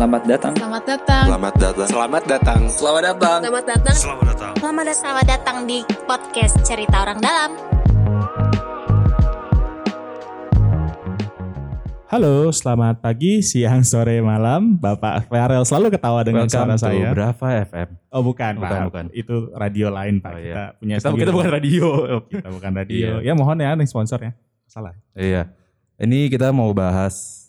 Selamat datang. Selamat datang. Selamat datang. Selamat datang. Selamat datang. Selamat datang. Selamat datang. Selamat datang, selamat datang di podcast Cerita Orang Dalam. Halo, selamat pagi, siang, sore, malam. Bapak Farel selalu ketawa dengan Welcome suara to saya. berapa FM? Oh bukan, Bukan, Pak. bukan. Itu radio lain Pak. Oh, Kita iya. punya Kita, kita bukan radio. Kita bukan radio. Iya. Ya mohon ya nih sponsor ya. Salah. iya. Ini kita mau bahas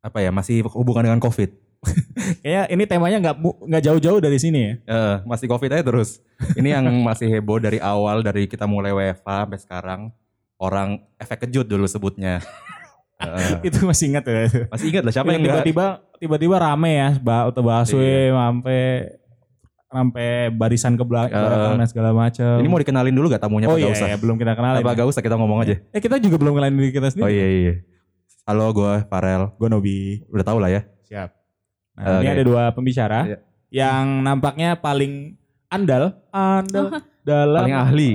apa ya? Masih hubungan dengan COVID. Kayaknya ini temanya nggak nggak jauh-jauh dari sini ya. Eh, masih COVID aja terus. Ini yang masih heboh dari awal dari kita mulai WFA sampai sekarang. Orang efek kejut dulu sebutnya. Eh, itu masih ingat ya. masih ingat lah siapa yang tiba-tiba tiba-tiba rame ya, atau Iya. baswe sampai sampai barisan ke belakang Eh, dan segala macam. Ini mau dikenalin dulu gak tamunya Oh iya, usah? iya, belum kita kenalin. Apa ya. gak usah kita ngomong aja? Eh kita juga belum kenalin diri kita sendiri. Oh iya iya. Halo gue Farel. Gue Nobi. Udah tau lah ya. Siap. Nah, ini Oke. ada dua pembicara Iya. yang nampaknya paling andal, andal dalam Paling ahli.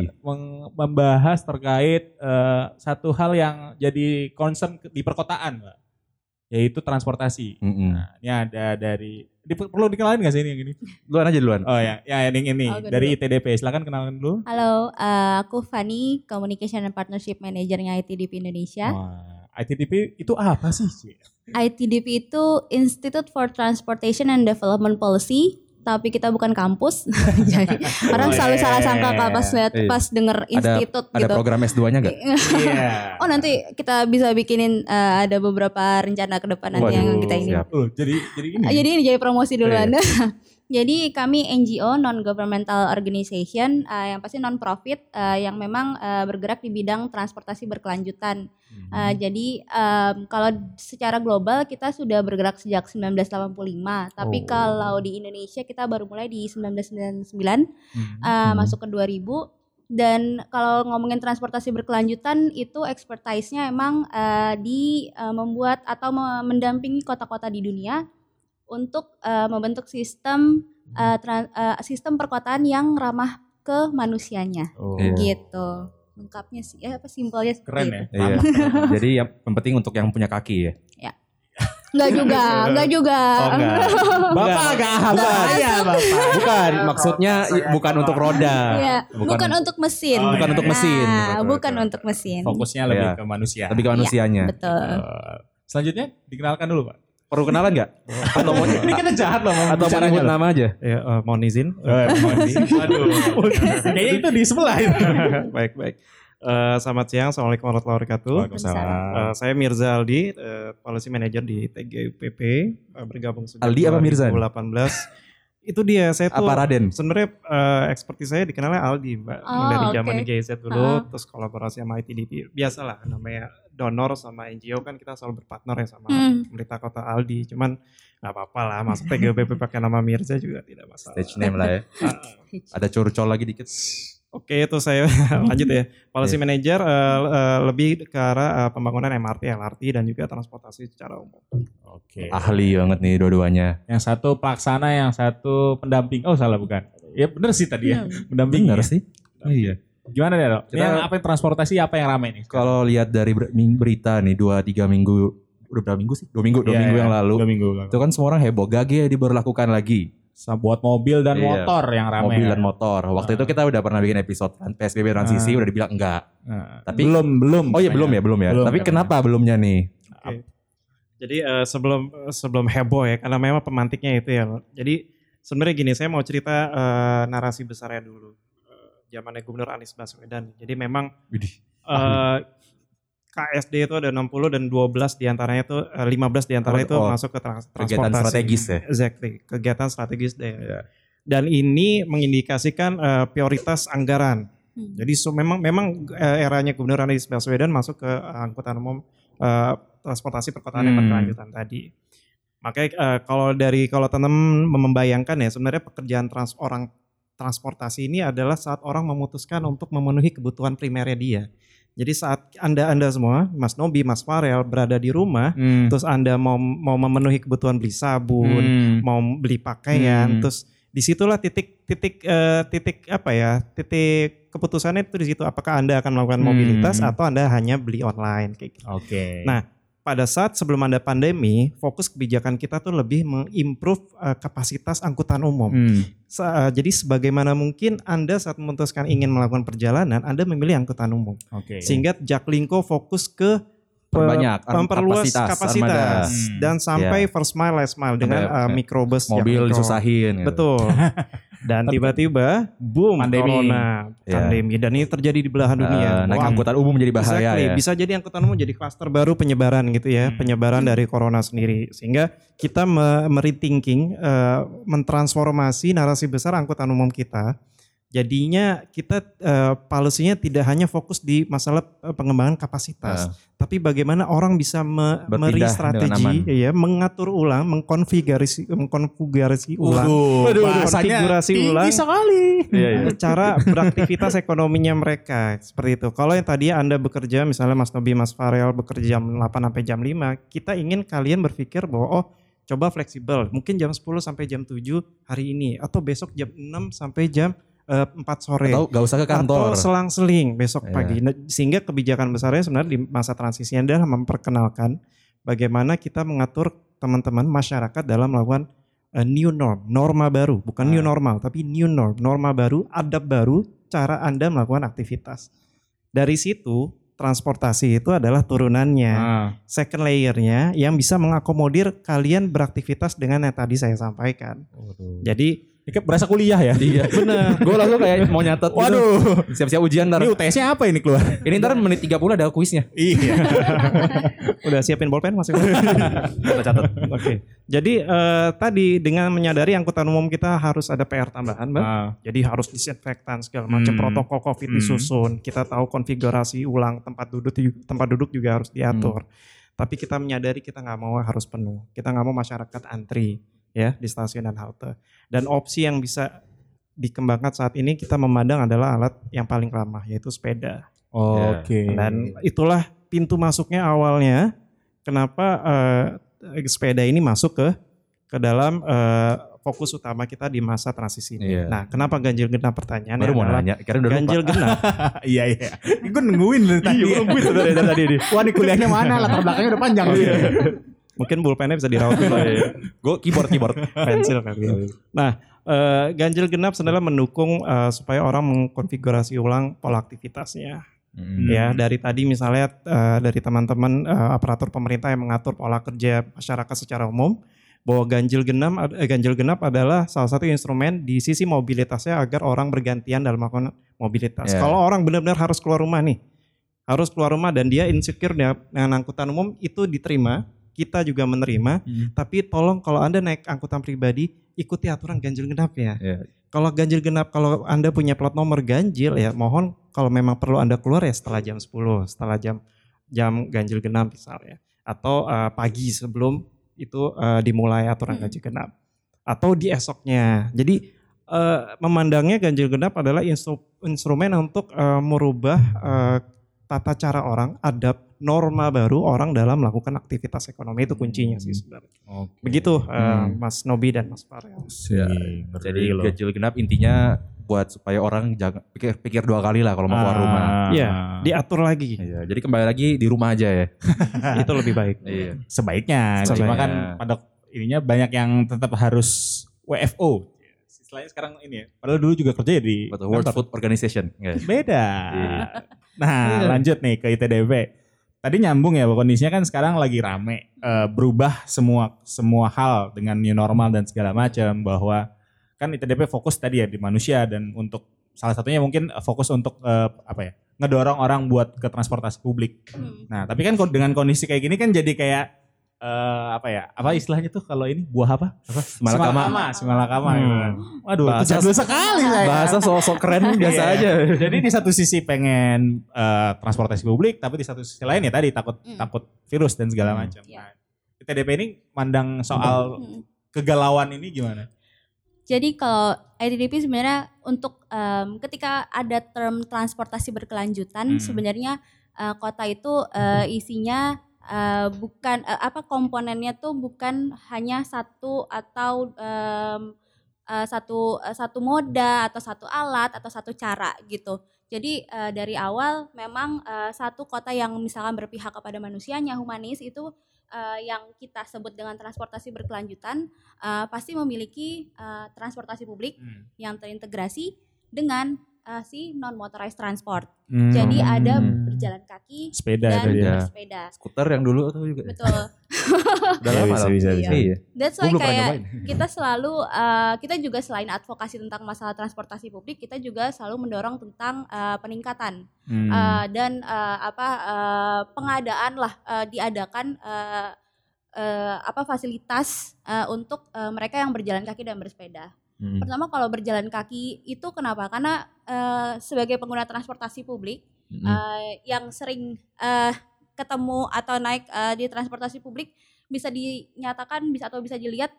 membahas terkait eh, satu hal yang jadi concern di perkotaan, Pak. Yaitu transportasi. Mm-mm. Nah, ini ada dari di, perlu dikenalin gak sih ini yang ini? Duluan aja duluan. Oh ya, ya yang ini Oh, dari ITDP. Silakan kenalin dulu. Halo, eh, aku Fanny, Communication and Partnership Managernya ITDP Indonesia. Wah, ITDP itu apa sih? ITDP itu Institute for Transportation and Development Policy, tapi kita bukan kampus. Jadi orang Oh, selalu iya. salah sangka kalau pas lihat Iya. pas denger institut Ada gitu. program S2-nya gak? Iya. Oh nanti kita bisa bikinin eh, ada beberapa rencana ke depan nanti yang kita ini. siap. Oh, jadi jadi ini. Ah, Jadi ini jadi promosi dulu Iya. Anda. Jadi kami NGO non governmental organization eh, yang pasti non profit yang memang eh, bergerak di bidang transportasi berkelanjutan. Eh, jadi em, kalau secara global kita sudah bergerak sejak 1985, tapi Oh. kalau di Indonesia kita baru mulai di 1999 Hmm. eh, masuk ke 2000 dan kalau ngomongin transportasi berkelanjutan itu expertise-nya emang eh, di eh, membuat atau me- mendampingi kota-kota di dunia untuk eh, membentuk sistem eh, tran- eh, sistem perkotaan yang ramah ke manusianya Oh. Iya. gitu lengkapnya sih ya apa simpelnya Keren itu. ya. Iya. Jadi yang penting untuk yang punya kaki ya. Enggak juga, enggak juga. Oh, enggak. Bapak agak bahaya, Bapak. Bukan, maksudnya bukan untuk roda. Iya, bukan, Bukan, untuk mesin. Oh, bukan untuk mesin. Nah, Betul, bukan betul. untuk mesin. Fokusnya lebih Iya. ke manusia. lebih ke manusianya. Betul. Eh, selanjutnya dikenalkan dulu, Pak. Perlu kenalan nggak? Atau mau Ini kita jahat loh mau atau mau nama aja? Ya, eh, mohon izin. Eh, mohon izin. Waduh. Kayaknya itu di sebelah itu. baik, baik. Eh, selamat siang, Assalamualaikum warahmatullahi wabarakatuh. Eh, saya Mirza Aldi, eh, Policy Manager di TGUPP, eh, bergabung sejak Aldi apa Mirza? 2018. Itu dia, saya tuh Apa Raden? sebenarnya eh, expertise saya dikenalnya Aldi, Mbak. Oh, Dari zaman di GZ dulu, Ah. terus kolaborasi sama ITDP. Biasalah namanya donor sama NGO kan kita selalu berpartner ya sama Hmm. pemerintah kota Aldi. Cuman nggak apa-apa lah, masuk TGUPP pakai nama Mirza juga tidak masalah. Stage name lah ya. Ada curcol lagi dikit. Oke, itu saya lanjut ya. Policy manager eh, eh, lebih ke arah eh, pembangunan MRT, LRT dan juga transportasi secara umum. Oke. Ahli banget nih dua-duanya. Yang satu pelaksana, yang satu pendamping. Oh, salah bukan. Ya bener sih tadi ya. Hmm. Pendamping Bener ya. sih. Iya. Gimana deh, Kita- yang apa yang transportasi apa yang ramai nih? Kalau lihat dari berita nih dua tiga minggu udah berapa minggu sih? Dua minggu, dua Iya, minggu iya. yang lalu. Dua minggu lalu. Itu kan semua orang heboh. Gage diberlakukan lagi. Buat mobil dan Iya. motor yang ramai. mobil kan? dan motor. Waktu Ah. itu kita udah pernah bikin episode kan PSBB transisi Ah. udah dibilang enggak. Nah, Tapi- belum belum. Oh iya belum ya, belum ya. Belum, Tapi katanya. kenapa belumnya nih? Jadi eh, sebelum sebelum heboh ya, karena memang pemantiknya itu ya. Jadi sebenarnya gini, saya mau cerita eh, narasi besarnya dulu. Eh, zamannya Gubernur Anies Baswedan. Jadi memang Widih. eh, KSD itu ada 60 dan 12 di antaranya itu eh, 15 di antaranya itu Oh, masuk ke trans- kegiatan transportasi. strategis ya? Exactly, kegiatan strategis deh. Iya. Dan ini mengindikasikan eh, prioritas anggaran. Hmm. Jadi so, memang memang eh, eranya Gubernur Anies Baswedan masuk ke eh, angkutan umum eh, transportasi perkotaan yang Hmm. berkelanjutan tadi. Makanya eh, kalau dari kalau teman membayangkan ya sebenarnya pekerjaan trans orang transportasi ini adalah saat orang memutuskan untuk memenuhi kebutuhan primernya dia. Jadi saat anda anda semua, Mas Nobi, Mas Farel berada di rumah, Hmm. terus anda mau mau memenuhi kebutuhan beli sabun, Hmm. mau beli pakaian, Hmm. terus di situlah titik titik eh, titik apa ya titik keputusannya itu di situ apakah anda akan melakukan Hmm. mobilitas atau anda hanya beli online kayak gitu. Oke. Nah, pada saat sebelum ada pandemi, fokus kebijakan kita tuh lebih mengimprove uh, kapasitas angkutan umum. Hmm. Uh, jadi sebagaimana mungkin Anda saat memutuskan ingin melakukan perjalanan, Anda memilih angkutan umum. Oke. Sehingga Jaklingko fokus ke pe- Perbanyak memperluas kapasitas, kapasitas, armada. Hmm. dan sampai Ya. first mile last mile dengan Sampai, uh, ya. mikrobus Mobil disusahin. gitu. Betul. Dan tiba-tiba boom Pandemi. corona, Ya. pandemi dan ini terjadi di belahan dunia. Naik Wah, angkutan umum menjadi bahaya Exactly. ya. Bisa jadi angkutan umum jadi klaster baru penyebaran gitu ya, Hmm. penyebaran dari corona sendiri. Sehingga kita me- merethinking, eh, mentransformasi narasi besar angkutan umum kita. Jadinya kita eh, policy-nya tidak hanya fokus di masalah eh, pengembangan kapasitas, tapi bagaimana orang bisa me- meri strategi, ya, mengatur ulang, mengkonfigurasi, mengkonfigurasi ulang Waduh, bahasanya tinggi tinggi sekali. Iya, iya. cara beraktivitas ekonominya mereka seperti itu. Kalau yang tadi Anda bekerja misalnya Mas Nobi, Mas Farel bekerja jam 8 sampai jam 5, kita ingin kalian berpikir bahwa oh coba fleksibel, mungkin jam 10 sampai jam 7 hari ini atau besok jam 6 sampai jam eh, 4 sore. Atau gak usah ke kantor. Atau selang-seling besok Iya. pagi. Nah, sehingga kebijakan besarnya sebenarnya di masa transisi adalah memperkenalkan bagaimana kita mengatur teman-teman masyarakat dalam melakukan eh, new norm, norma baru, bukan new Ah. normal, tapi new norm, norma baru, adab baru, cara Anda melakukan aktivitas. Dari situ transportasi itu adalah turunannya. Ah. Second layernya yang bisa mengakomodir kalian beraktivitas dengan yang tadi saya sampaikan. Jadi Ini kayak berasa kuliah ya. Iya. Bener. Gue langsung kayak mau nyatet gitu. Waduh. Siap-siap ujian ntar. Ini UTS-nya apa ini keluar? Ini ntar menit 30 ada kuisnya. Iya. udah siapin bolpen masih? Kita catat. Oke. Jadi eh, tadi dengan menyadari angkutan umum kita harus ada PR tambahan, Mbak. Ah. Jadi harus disinfektan segala macam Hmm. protokol Covid Hmm. disusun. Kita tahu konfigurasi ulang tempat duduk tempat duduk juga harus diatur. Tapi kita menyadari kita nggak mau harus penuh. Kita nggak mau masyarakat antri ya di stasiun dan halte. Dan opsi yang bisa dikembangkan saat ini kita memandang adalah alat yang paling ramah yaitu sepeda. Oke. Dan itulah pintu masuknya awalnya kenapa eh, sepeda ini masuk ke ke dalam eh, fokus utama kita di masa transisi ini. Iya. Nah, kenapa ganjil genap pertanyaannya Baru mau nanya. Kira udah lupa. ganjil genap. Iya iya. Gue nungguin dari tadi. Iya, nungguin dari tadi nih. Wah, ini kuliahnya mana? Latar belakangnya udah panjang. Mungkin pulpennya bisa dirawat dulu ya. Gue keyboard keyboard. pensil ya. Nah, eh, ganjil genap sebenarnya mendukung eh, supaya orang mengkonfigurasi ulang pola aktivitasnya. Hmm. ya dari tadi misalnya eh, dari teman-teman eh, aparatur pemerintah yang mengatur pola kerja masyarakat secara umum bahwa ganjil genap eh, ganjil genap adalah salah satu instrumen di sisi mobilitasnya agar orang bergantian dalam melakukan mobilitas. Ya. Kalau orang benar-benar harus keluar rumah nih, harus keluar rumah dan dia insecure dengan angkutan umum itu diterima, kita juga menerima. Hmm. Tapi tolong kalau anda naik angkutan pribadi ikuti aturan ganjil genap ya. Ya. Kalau ganjil genap, kalau Anda punya plat nomor ganjil ya mohon kalau memang perlu Anda keluar ya setelah jam 10, setelah jam jam ganjil genap misalnya. Atau eh, pagi sebelum itu eh, dimulai aturan Hmm. ganjil genap. Atau di esoknya. Jadi eh, memandangnya ganjil genap adalah instru- instrumen untuk eh, merubah eh, tata cara orang, adab norma baru orang dalam melakukan aktivitas ekonomi itu kuncinya sih sebenarnya. Oke. Begitu eh, Hmm. Mas Nobi dan Mas Farel. Ya, Jadi Jadi ganjil genap intinya buat supaya orang jangan pikir pikir dua kali lah kalau mau keluar rumah. Iya, Diatur lagi. Iya, jadi kembali lagi di rumah aja ya. itu lebih baik. Iya. sebaiknya. Cuma Sebaiknya. kan pada ininya banyak yang tetap harus WFO. Istilahnya sekarang ini ya. Padahal dulu juga kerja ya di Betul, World. Food Organization. Iya. Beda. Iya. Nah, lanjut nih ke ITDP. Tadi nyambung ya, bahwa kondisinya kan sekarang lagi rame eh, berubah semua semua hal dengan new normal dan segala macam bahwa kan ITDP fokus tadi ya di manusia dan untuk salah satunya mungkin fokus untuk eh, apa ya ngedorong orang buat ke transportasi publik. Hmm. Nah, tapi kan dengan kondisi kayak gini kan jadi kayak eh, apa ya? Apa istilahnya tuh kalau ini buah apa? Apa? Simalakama. Simalakama. Hmm. gitu kan. Waduh, Bahasa- itu jadul sekali saya. Bahasa sosok keren biasa Iya. aja. Jadi di satu sisi pengen eh, transportasi publik, tapi di satu sisi lain ya tadi takut Hmm. takut virus dan segala Hmm. macam. Iya. Nah, ITDP ini mandang soal Hmm. kegalauan ini gimana? Jadi kalau ITDP sebenarnya untuk em, ketika ada term transportasi berkelanjutan Hmm. sebenarnya eh, kota itu eh, isinya eh, bukan eh, apa komponennya tuh bukan hanya satu atau em, eh, satu eh, satu moda atau satu alat atau satu cara gitu. Jadi eh, dari awal memang eh, satu kota yang misalkan berpihak kepada manusianya humanis itu eh, yang kita sebut dengan transportasi berkelanjutan eh, pasti memiliki eh, transportasi publik Hmm. yang terintegrasi dengan eh, si non motorized transport. Hmm. Jadi ada berjalan kaki sepeda dan ya. ya. bersepeda. Skuter yang dulu tuh juga. Betul. Udah Iya, lama bisa, bisa, bisa. Iya. That's why kayak kita selalu eh, kita juga selain advokasi tentang masalah transportasi publik, kita juga selalu mendorong tentang eh, peningkatan Hmm. eh, dan eh, apa eh, pengadaan lah eh, diadakan eh, eh, apa fasilitas eh, untuk eh, mereka yang berjalan kaki dan bersepeda. Hmm. Pertama kalau berjalan kaki itu kenapa? Karena eh, sebagai pengguna transportasi publik Mm-mm. eh, yang sering eh, ketemu atau naik eh, di transportasi publik bisa dinyatakan bisa atau bisa dilihat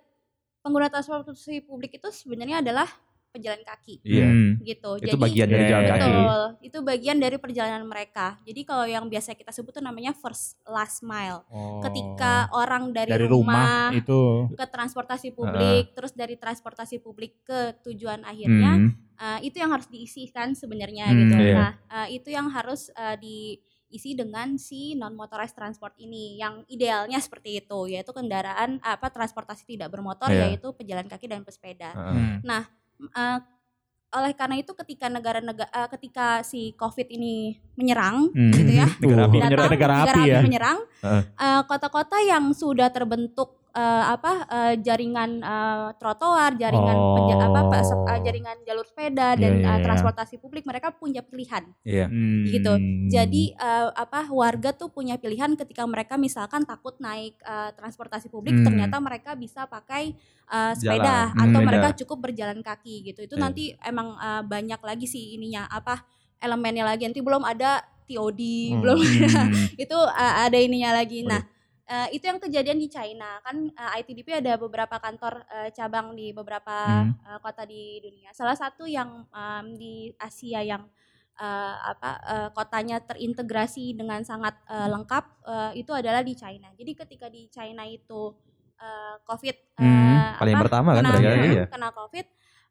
pengguna transportasi publik itu sebenarnya adalah pejalan kaki Iya. Hmm. gitu. Itu bagian Iya, dari jalan kaki. Betul, itu bagian dari perjalanan mereka. Jadi kalau yang biasa kita sebut tuh namanya first last mile. Oh. Ketika orang dari, dari rumah, rumah, itu ke transportasi publik, terus dari transportasi publik ke tujuan akhirnya, Hmm. uh, itu yang harus diisikan sebenarnya Hmm, gitu. iya. Nah, uh, itu yang harus uh, diisi dengan si non motorized transport ini yang idealnya seperti itu yaitu kendaraan apa transportasi tidak bermotor Iya. yaitu pejalan kaki dan pesepeda. Heeh. Hmm. Uh, oleh karena itu ketika negara-negara uh, ketika si Covid ini menyerang Hmm. gitu ya. Negara api. datang, Negara, negara api ya. menyerang Heeh. uh, kota-kota yang sudah terbentuk uh, apa uh, jaringan uh, trotoar, jaringan penja- apa uh, Oh. jaringan jalur sepeda Iya, dan iya, uh, iya. transportasi publik mereka punya pilihan. Iya. Hmm. gitu. Jadi uh, apa warga tuh punya pilihan ketika mereka misalkan takut naik uh, transportasi publik Hmm. ternyata mereka bisa pakai uh, sepeda Jalan. atau Hmm. mereka cukup berjalan kaki gitu. Itu Iya. nanti emang uh, banyak lagi sih ininya apa elemennya lagi. Nanti belum ada TOD, Hmm. belum ada Hmm. itu uh, ada ininya lagi. Nah, uh, itu yang kejadian di China kan uh, ITDP ada beberapa kantor uh, cabang di beberapa Hmm. uh, kota di dunia. Salah satu yang um, di Asia yang uh, apa uh, kotanya terintegrasi dengan sangat uh, lengkap uh, itu adalah di China. Jadi ketika di China itu uh, COVID uh, Hmm, paling apa, pertama kan kena, uh, iya. kena COVID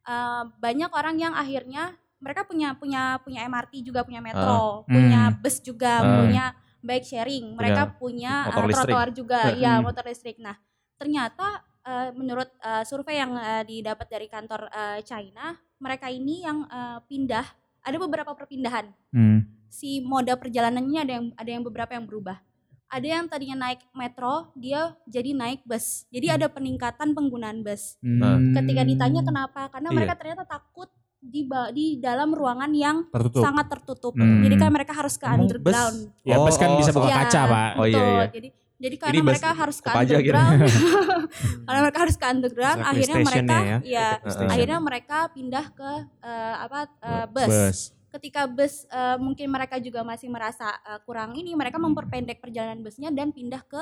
uh, banyak orang yang akhirnya mereka punya punya punya MRT juga punya metro, Hmm. punya bus juga, Ah. punya bike sharing, mereka punya motor uh, trotoar juga, Hmm. ya motor listrik. Nah, ternyata uh, menurut uh, survei yang uh, didapat dari kantor uh, China, mereka ini yang uh, pindah ada beberapa perpindahan. Hmm. Si moda perjalanannya ada yang ada yang beberapa yang berubah. Ada yang tadinya naik metro, dia jadi naik bus. Jadi ada peningkatan penggunaan bus. Hmm. Ketika ditanya kenapa, karena Iya. mereka ternyata takut di di dalam ruangan yang tertutup. sangat tertutup. Hmm. Jadi kan mereka harus ke Emang underground. Ya, bus kan Oh, bisa buka Iya, kaca, Pak. Oh, iya, iya. Jadi jadi karena Ini bus mereka harus ke kira? underground. karena mereka harus ke underground, Bisa akhirnya mereka ya. ya, PlayStation. akhirnya mereka pindah ke eh, apa eh, bus. Bus. Ketika bus eh, mungkin mereka juga masih merasa eh, kurang ini, mereka memperpendek perjalanan busnya dan pindah ke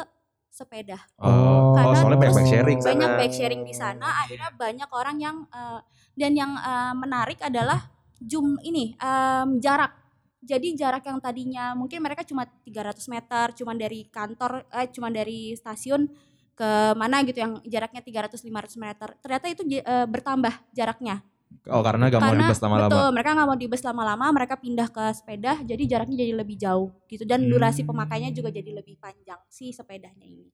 sepeda. Oh, Karena soalnya banyak bike sharing sana. banyak bike sharing di sana akhirnya banyak orang yang eh, dan yang eh, menarik adalah jum ini em, jarak. Jadi jarak yang tadinya mungkin mereka cuma 300 meter cuma dari kantor eh cuma dari stasiun ke mana gitu yang jaraknya 300 500 meter. Ternyata itu eh, bertambah jaraknya. Oh, karena gak mau karena dibahas lama-lama. betul mereka nggak mau dibus lama-lama mereka pindah ke sepeda jadi jaraknya jadi lebih jauh gitu. Dan durasi Hmm. pemakaiannya juga jadi lebih panjang si sepedanya ini.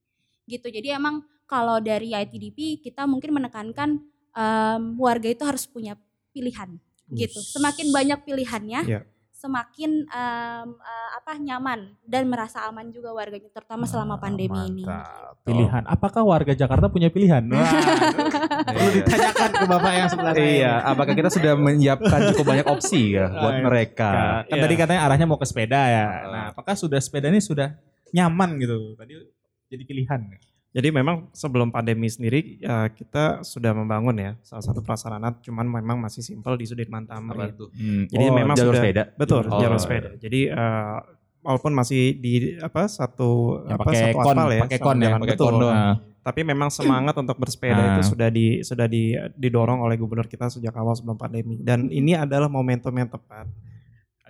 Gitu jadi emang kalau dari ITDP kita mungkin menekankan em, warga itu harus punya pilihan gitu semakin banyak pilihannya Iya. semakin em, eh, apa nyaman dan merasa aman juga warganya terutama selama pandemi ini Mantap. Pilihan. Apakah warga Jakarta punya pilihan? Wah, perlu Iya. ditanyakan ke Bapak yang sebelah saya. Iya, apakah kita sudah menyiapkan cukup banyak opsi ya buat Ayo. mereka? Kan Iya. tadi katanya arahnya mau ke sepeda ya. Nah, apakah sudah sepeda ini sudah nyaman gitu? Tadi jadi pilihan. Jadi memang sebelum pandemi sendiri ya, kita sudah membangun ya salah satu prasarana cuman memang masih simpel di Sudirman Tamrin. Jadi Oh, memang jalur sudah- sepeda. Betul, Oh, jalur sepeda. Jadi eh, walaupun masih di apa satu Ya, apa satu kon, aspal ya, pakai kon ya, pakai betul. kon doang. Nah, Tapi memang semangat untuk bersepeda Ah. itu sudah di sudah di, didorong oleh gubernur kita sejak awal sebelum pandemi. Dan ini adalah momentum yang tepat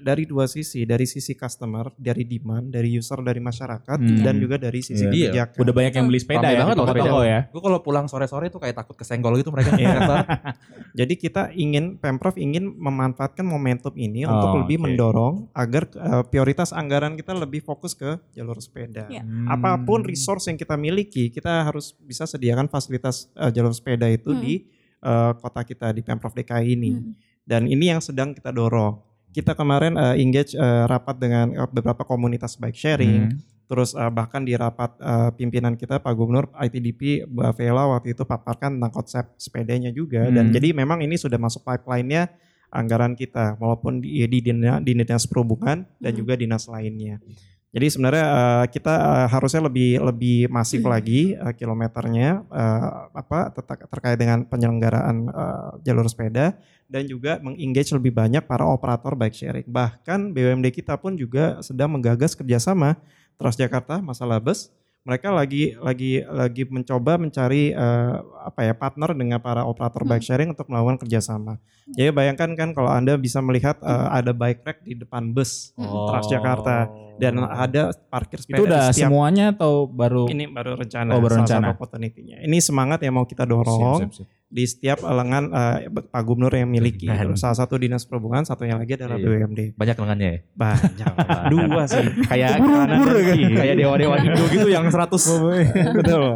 dari dua sisi, dari sisi customer, dari demand, dari user, dari masyarakat, Hmm. dan juga dari sisi Iya. kebijakan. Udah banyak yang beli sepeda Ramai ya banget di loh toko-toko sepeda. ya. Gue kalau pulang sore-sore tuh kayak takut kesenggol gitu mereka Iya. Jadi kita ingin Pemprov ingin memanfaatkan momentum ini Oh, untuk lebih oke. mendorong agar eh, prioritas anggaran kita lebih fokus ke jalur sepeda. Hmm. Apa pun resource yang kita miliki, kita harus bisa sediakan fasilitas eh, jalur sepeda itu Hmm. di eh, kota kita di Pemprov DKI ini. Hmm. Dan ini yang sedang kita dorong. Kita kemarin eh, engage eh, rapat dengan eh, beberapa komunitas bike sharing, Hmm. terus eh, bahkan di rapat eh, pimpinan kita Pak Gubernur ITDP Mbak Vela waktu itu paparkan tentang konsep sepedanya juga dan Hmm. jadi memang ini sudah masuk pipeline-nya anggaran kita walaupun di di, dinas, di dinas perhubungan dan Hmm. juga dinas lainnya. Jadi sebenarnya eh, kita eh, harusnya lebih lebih masif Hmm. lagi eh, kilometernya eh, apa ter- terkait dengan penyelenggaraan eh, jalur sepeda dan juga mengengage lebih banyak para operator bike sharing. Bahkan BUMD kita pun juga sedang menggagas kerjasama Transjakarta masalah bus. Mereka lagi lagi lagi mencoba mencari eh, apa ya partner dengan para operator bike sharing untuk melakukan kerjasama. Jadi bayangkan kan kalau anda bisa melihat eh, ada bike rack di depan bus Oh. Transjakarta dan ada parkir sepeda Itu udah setiap semuanya atau baru ini baru rencana, Oh, baru salah rencana. satu opportunity-nya. Ini semangat yang mau kita dorong Siap, siap, siap. Di setiap lengan eh, Pak Gubernur yang miliki. Keren. Salah satu dinas perhubungan, satunya lagi adalah Iya. BUMD. Banyak lengannya ya. Banyak, dua sih. Kayak Kanan dan kiri. kayak dewa-dewa Indo gitu yang 100. Betul.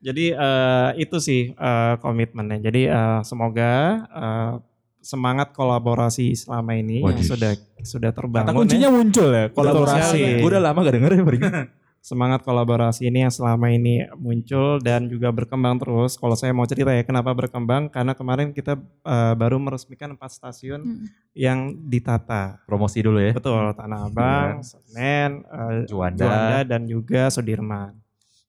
Jadi eh, itu sih eh, komitmennya. Jadi eh, semoga eh, semangat kolaborasi selama ini yang sudah sudah terbangun. Kata ya. kuncinya muncul ya kolaborasi. Gue udah lama gak denger ya. semangat kolaborasi ini yang selama ini muncul dan juga berkembang terus. Kalau saya mau cerita ya kenapa berkembang karena kemarin kita eh, baru meresmikan empat stasiun Hmm. yang ditata. Promosi dulu ya. Betul, Tanah Abang, Senen, eh, Juanda. Juanda dan juga Sudirman.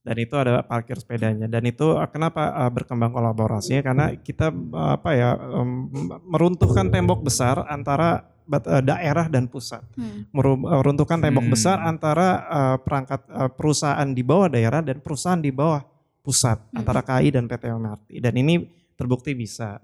Dan itu ada parkir sepedanya. Dan itu eh, kenapa berkembang kolaborasinya? Karena kita apa ya meruntuhkan tembok besar antara daerah dan pusat Hmm. meru- meruntuhkan tembok Hmm. besar antara uh, perangkat uh, perusahaan di bawah daerah dan perusahaan di bawah pusat Hmm. antara KAI dan PT MRT dan ini terbukti bisa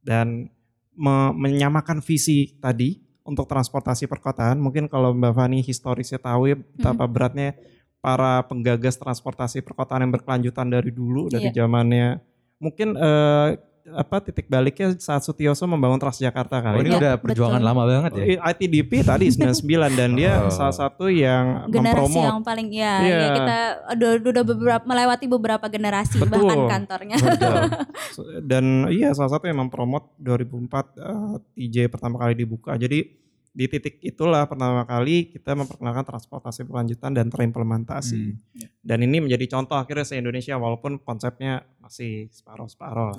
dan me- menyamakan visi tadi untuk transportasi perkotaan mungkin kalau Mbak Fani historisnya tahu ya betapa beratnya para penggagas transportasi perkotaan yang berkelanjutan dari dulu dari Iya. zamannya mungkin eh, apa titik baliknya saat Sutioso membangun Transjakarta Oh, kali ini Iya, udah perjuangan betul. lama banget ya. ITDP tadi 99 dan dia Oh. salah satu yang generasi mempromot yang paling ya, Iya. ya kita udah, udah beberapa melewati beberapa generasi Betul. bahkan kantornya. Betul. dan iya salah satu yang mempromot 2004 eh, TJ pertama kali dibuka. Jadi di titik itulah pertama kali kita memperkenalkan transportasi berlanjutan dan terimplementasi. Hmm. Dan ini menjadi contoh akhirnya se Indonesia walaupun konsepnya masih separuh-separuh. lah.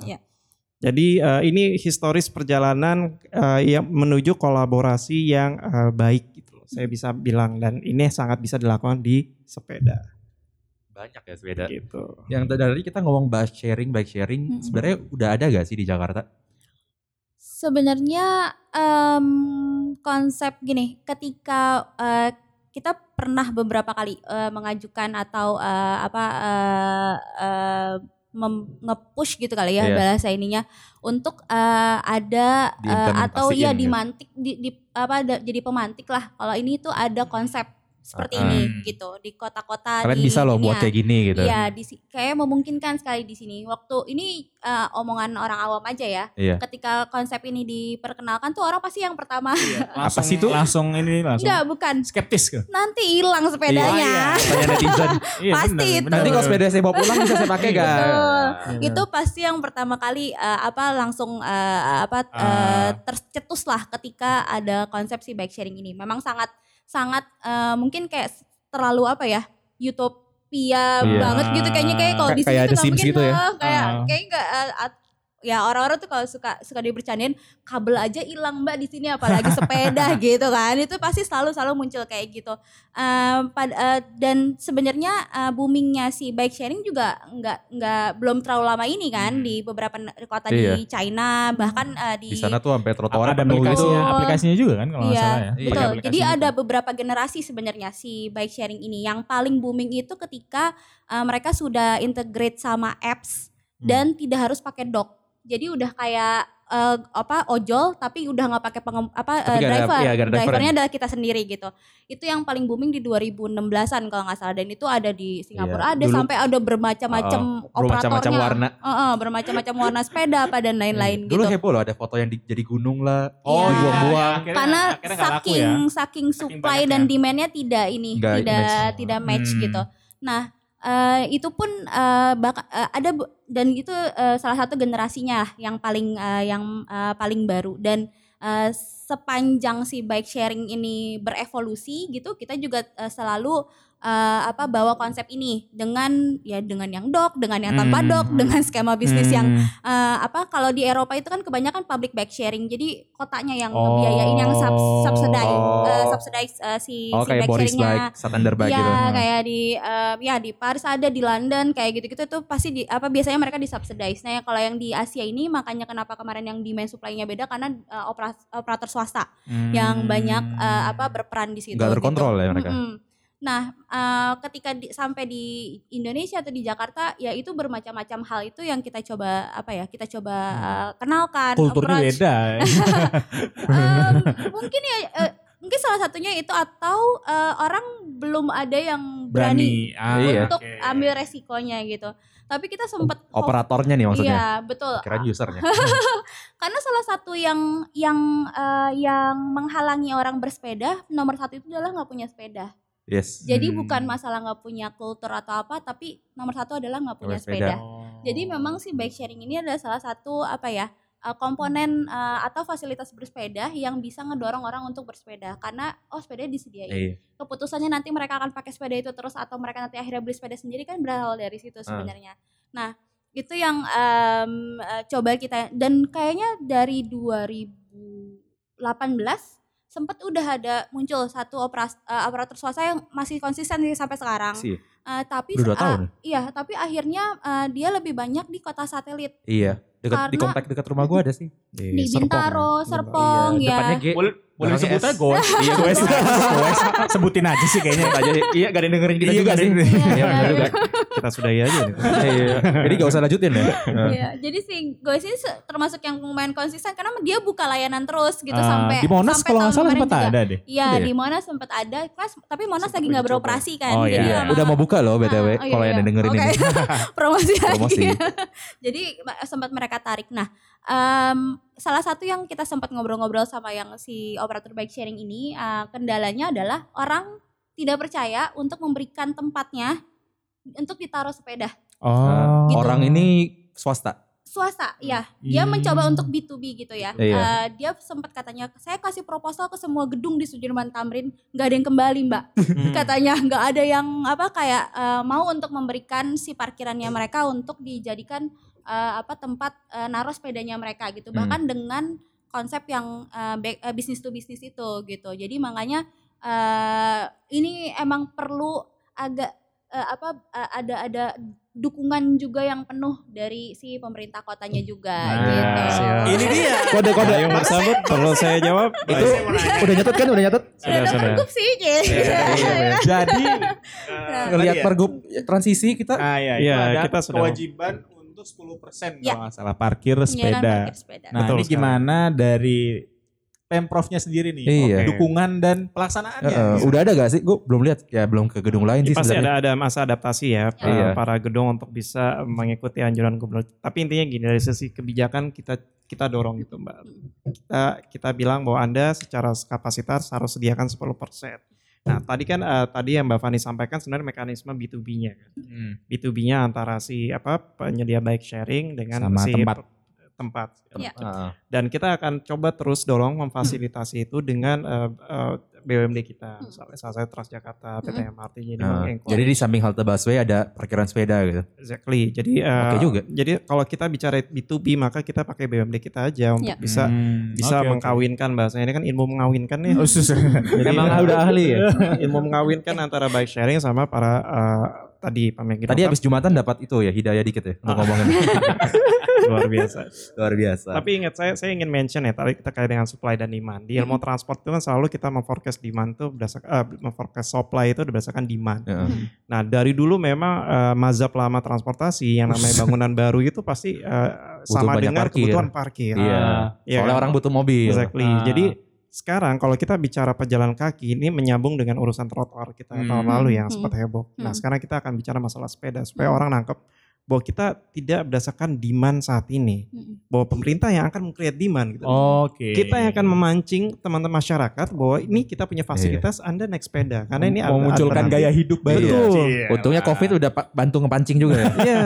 Jadi eh, ini historis perjalanan eh, yang menuju kolaborasi yang eh, baik gitu loh. Saya bisa bilang dan ini sangat bisa dilakukan di sepeda Banyak ya sepeda. gitu. Yang tadi kita ngomong bike sharing, bike sharing, Hmm. sebenarnya udah ada gak sih di Jakarta? Sebenarnya em, konsep gini, ketika eh, kita pernah beberapa kali eh, mengajukan atau eh, apa eh, mem- nge-push gitu kali ya Iya. bahasa ininya. Untuk eh, ada eh, atau ya dimantik di, di- apa ada, jadi pemantik lah. Kalau ini tuh ada konsep seperti Ah, ini ah. gitu di kota-kota Kalian di bisa loh dunia. buat kayak gini gitu. Iya, di si- kayak memungkinkan sekali di sini. Waktu ini eh, omongan orang awam aja ya. Iya. Ketika konsep ini diperkenalkan tuh orang pasti yang pertama Langsung, sih tuh? Langsung ini langsung enggak bukan skeptis ke? nanti hilang sepedanya. Netizen. Iya, Pasti benar, itu. benar, Nanti kalau sepeda saya bawa pulang bisa saya pakai gak? Betul. Iya. Itu pasti yang pertama kali eh, apa langsung eh, apa eh, Ah. tercetus lah ketika ada konsep si bike sharing ini. Memang sangat sangat eh, mungkin kayak terlalu apa ya? Utopia Iya. banget gitu kayaknya kayak kalau di sini kayak tuh nggak mungkin gitu ya? kayak Ah. kayak nggak eh, ya orang-orang tuh kalau suka suka dibercandain kabel aja hilang mbak di sini apalagi sepeda gitu kan itu pasti selalu selalu muncul kayak gitu Em, pad- eh, dan sebenarnya eh, boomingnya si bike sharing juga nggak nggak belum terlalu lama ini kan di beberapa kota Iya. di China bahkan eh, di Di sana tuh sampai trotoar ada penuh gitu. aplikasinya, aplikasinya juga kan kalau nggak Iya, salah ya. Iya. Betul. aplikasi Jadi ada beberapa generasi sebenarnya si bike sharing ini. Yang paling booming itu ketika uh, mereka sudah integrate sama apps Hmm. dan tidak harus pakai dock. Jadi udah kayak eh, apa ojol tapi udah nggak pakai pengem, apa eh, ada- driver, iya, ada driver. drivernya adalah kita sendiri gitu. Itu yang paling booming di 2016-an kalau nggak salah dan itu ada di Singapura ada dulu- sampai ada bermacam-macam Oh, bermacam-macam operatornya. warna. Heeh, bermacam-macam warna sepeda apa dan lain-lain Dulu gitu. heboh loh ada foto yang di- jadi gunung lah. Oh, iya. dibuang-buang. Akhirnya- Karena akhirnya saking ya. saking supply banyaknya. dan demandnya tidak ini Nggak tidak match. tidak match Hmm. gitu. Nah eh, itu pun eh, baka- eh, ada dan itu eh, salah satu generasinya yang paling eh, yang eh, paling baru. Dan eh, sepanjang si bike sharing ini berevolusi gitu kita juga eh, selalu eh, apa bawa konsep ini dengan ya dengan yang dock dengan yang tanpa Hmm. dock dengan skema bisnis yang Hmm. eh, apa kalau di Eropa itu kan kebanyakan public bike sharing jadi kotanya yang Oh. ngebiayain yang subs subsidize Oh. eh, subsidize eh, si, Oh si kayak Boris sharingnya Bike, Santander Bike ya gitu. kayak di eh, ya di Paris ada di London kayak gitu-gitu tuh pasti di apa biasanya mereka di subsidize nah ya kalau yang di Asia ini makanya kenapa kemarin yang demand supply-nya beda karena opera- operator swasta yang banyak eh, apa berperan di situ Hmm. Nggak terkontrol gitu. ya mereka. Mm-mm. Nah, eh, ketika di- sampai di Indonesia atau di Jakarta, ya itu bermacam-macam hal itu yang kita coba apa ya? Kita coba eh, kenalkan. Kulturnya approach. beda. Em, mungkin ya, eh, mungkin salah satunya itu atau eh, orang belum ada yang berani, Berani. Ah, Iya. untuk oke. ambil resikonya gitu. Tapi kita sempat Operatornya nih maksudnya. Iya, betul. Kira usernya. Karena salah satu yang yang eh, yang menghalangi orang bersepeda nomor satu itu adalah nggak punya sepeda. Yes. Jadi Hmm. bukan masalah nggak punya kultur atau apa, tapi nomor satu adalah nggak punya sepeda. sepeda. Jadi memang sih bike sharing ini adalah salah satu apa ya eh, komponen eh, atau fasilitas bersepeda yang bisa ngedorong orang untuk bersepeda karena oh sepeda disediain. Iya. Keputusannya nanti mereka akan pakai sepeda itu terus atau mereka nanti akhirnya beli sepeda sendiri kan berawal dari situ sebenarnya. Nah itu yang eh, coba kita dan kayaknya dari 2018 sempat udah ada muncul satu operas, eh, operator swasta yang masih konsisten sih sampai sekarang. Sih. Eh, tapi Udah dua tahun. iya, tapi akhirnya eh, dia lebih banyak di kota satelit Iya. Dekat di komplek dekat rumah gua ada sih. di Serpong Bintaro, ya. Serpong Iya, ya. Depannya G. Boleh boleh disebut aja goes. Iya, goes. goes. Sebutin aja sih kayaknya. aja. Iya, gak ada yang dengerin kita Iya, juga sih. dengerin. Iya, benar juga. Kita sudahi aja nih. Iya. Jadi gak usah lanjutin ya. Iya, jadi si Goes ini termasuk yang lumayan konsisten karena dia buka layanan terus gitu Ah, sampai di Monas sampai kalau nggak salah sempat ada deh. Iya, Ada ya? di Monas sempat ada, kelas tapi Monas Sempat lagi nggak beroperasi kan. Oh, jadi iya. sama- Udah mau buka loh BTW Ah, oh, iya, kalau yang iya. dengerin Oke. ini. promosi lagi. Promosi. Jadi sempat mereka tarik. Nah, em, salah satu yang kita sempat ngobrol-ngobrol sama yang si operator bike sharing ini, eh, kendalanya adalah orang tidak percaya untuk memberikan tempatnya untuk ditaruh sepeda. Oh. Gitu. Orang ini swasta. Swasta, ya. Dia Hmm. mencoba untuk B2B gitu ya. Iya. Eh, dia sempat katanya, saya kasih proposal ke semua gedung di Sudirman Tamrin, nggak ada yang kembali mbak. Hmm. Katanya nggak ada yang apa kayak eh, mau untuk memberikan si parkirannya mereka untuk dijadikan eh, apa tempat eh, naruh sepedanya mereka gitu. Hmm. Bahkan dengan konsep yang eh, bisnis to bisnis itu gitu. Jadi makanya eh, ini emang perlu agak eh, apa eh, ada ada dukungan juga yang penuh dari si pemerintah kotanya juga Nah, gitu. siap. Ini dia. Kode-kode. Ayo Mas Sabut, perlu saya jawab? Itu udah nyatet kan? Udah nyatet? Sudah ada pergub sih, Cie. Jadi Ngelihat ya. pergub transisi kita. Ah, iya, Iya, itu ada kita sudah- kewajiban untuk 10% Ya. kalau nggak salah parkir Iya kan, sepeda. parkir sepeda. Nah, Betul ini sekali. gimana dari Pemprovnya sendiri nih? Iya. Oke. Dukungan dan pelaksanaannya. Heeh, udah ada gak sih? Gue belum lihat. Ya belum ke gedung lain sih Pasti sebenarnya. ada ada masa adaptasi ya Ya. para, Iya. para gedung untuk bisa mengikuti anjuran gubernur. Tapi intinya gini dari sisi kebijakan kita kita dorong gitu Mbak. Kita kita bilang bahwa Anda secara kapasitas harus sediakan 10%. Nah, tadi kan eh, tadi yang Mbak Fani sampaikan sebenarnya mekanisme B2B-nya kan. Hmm. B2B-nya antara si apa penyedia bike sharing dengan Sama si tempat. Tempat. Ya. Heeh. Dan kita akan coba terus dorong memfasilitasi itu dengan eh, eh, BUMD kita, Hmm. misalnya salah satu Transjakarta, PT MRT, jadi meng- jadi di samping halte busway ada parkiran sepeda gitu. Exactly. Jadi eh, Oke juga. Jadi kalau kita bicara B2B maka kita pakai BUMD kita aja untuk Ya. bisa Hmm, bisa oke. mengkawinkan bahasanya ini kan ilmu mengawinkan ya. Oh, susah. Jadi, Emang udah ahli ya? ilmu mengawinkan antara bike sharing sama para eh, tadi pemimpin Tadi habis Jumatan dapat itu ya hidayah dikit ya untuk Ah. ngomongin. luar biasa. Luar biasa. Tapi ingat saya saya ingin mention ya tadi kita kait dengan supply dan demand. Di ilmu transport itu kan selalu kita memforecast demand tuh berdasarkan eh, memforecast supply itu berdasarkan demand. Heeh. Nah, dari dulu memang eh, mazhab lama transportasi yang namanya bangunan baru itu pasti eh, sama dengan parkir. kebutuhan parkir. Iya. Iya Soalnya kan? orang butuh mobil. Exactly. Ah. Jadi sekarang kalau kita bicara pejalan kaki ini menyambung dengan urusan trotoar kita Hmm. tahun lalu yang Hmm. sempat heboh. Nah Hmm. sekarang kita akan bicara masalah sepeda supaya Hmm. orang nangkep bahwa kita tidak berdasarkan demand saat ini. Bahwa pemerintah yang akan meng-create demand gitu. Oke. Kita yang akan memancing teman-teman masyarakat bahwa ini kita punya fasilitas Anda naik sepeda karena ini ada memunculkan gaya hidup baru. Betul. Iya. Untungnya COVID udah bantu ngepancing juga ya. Iya.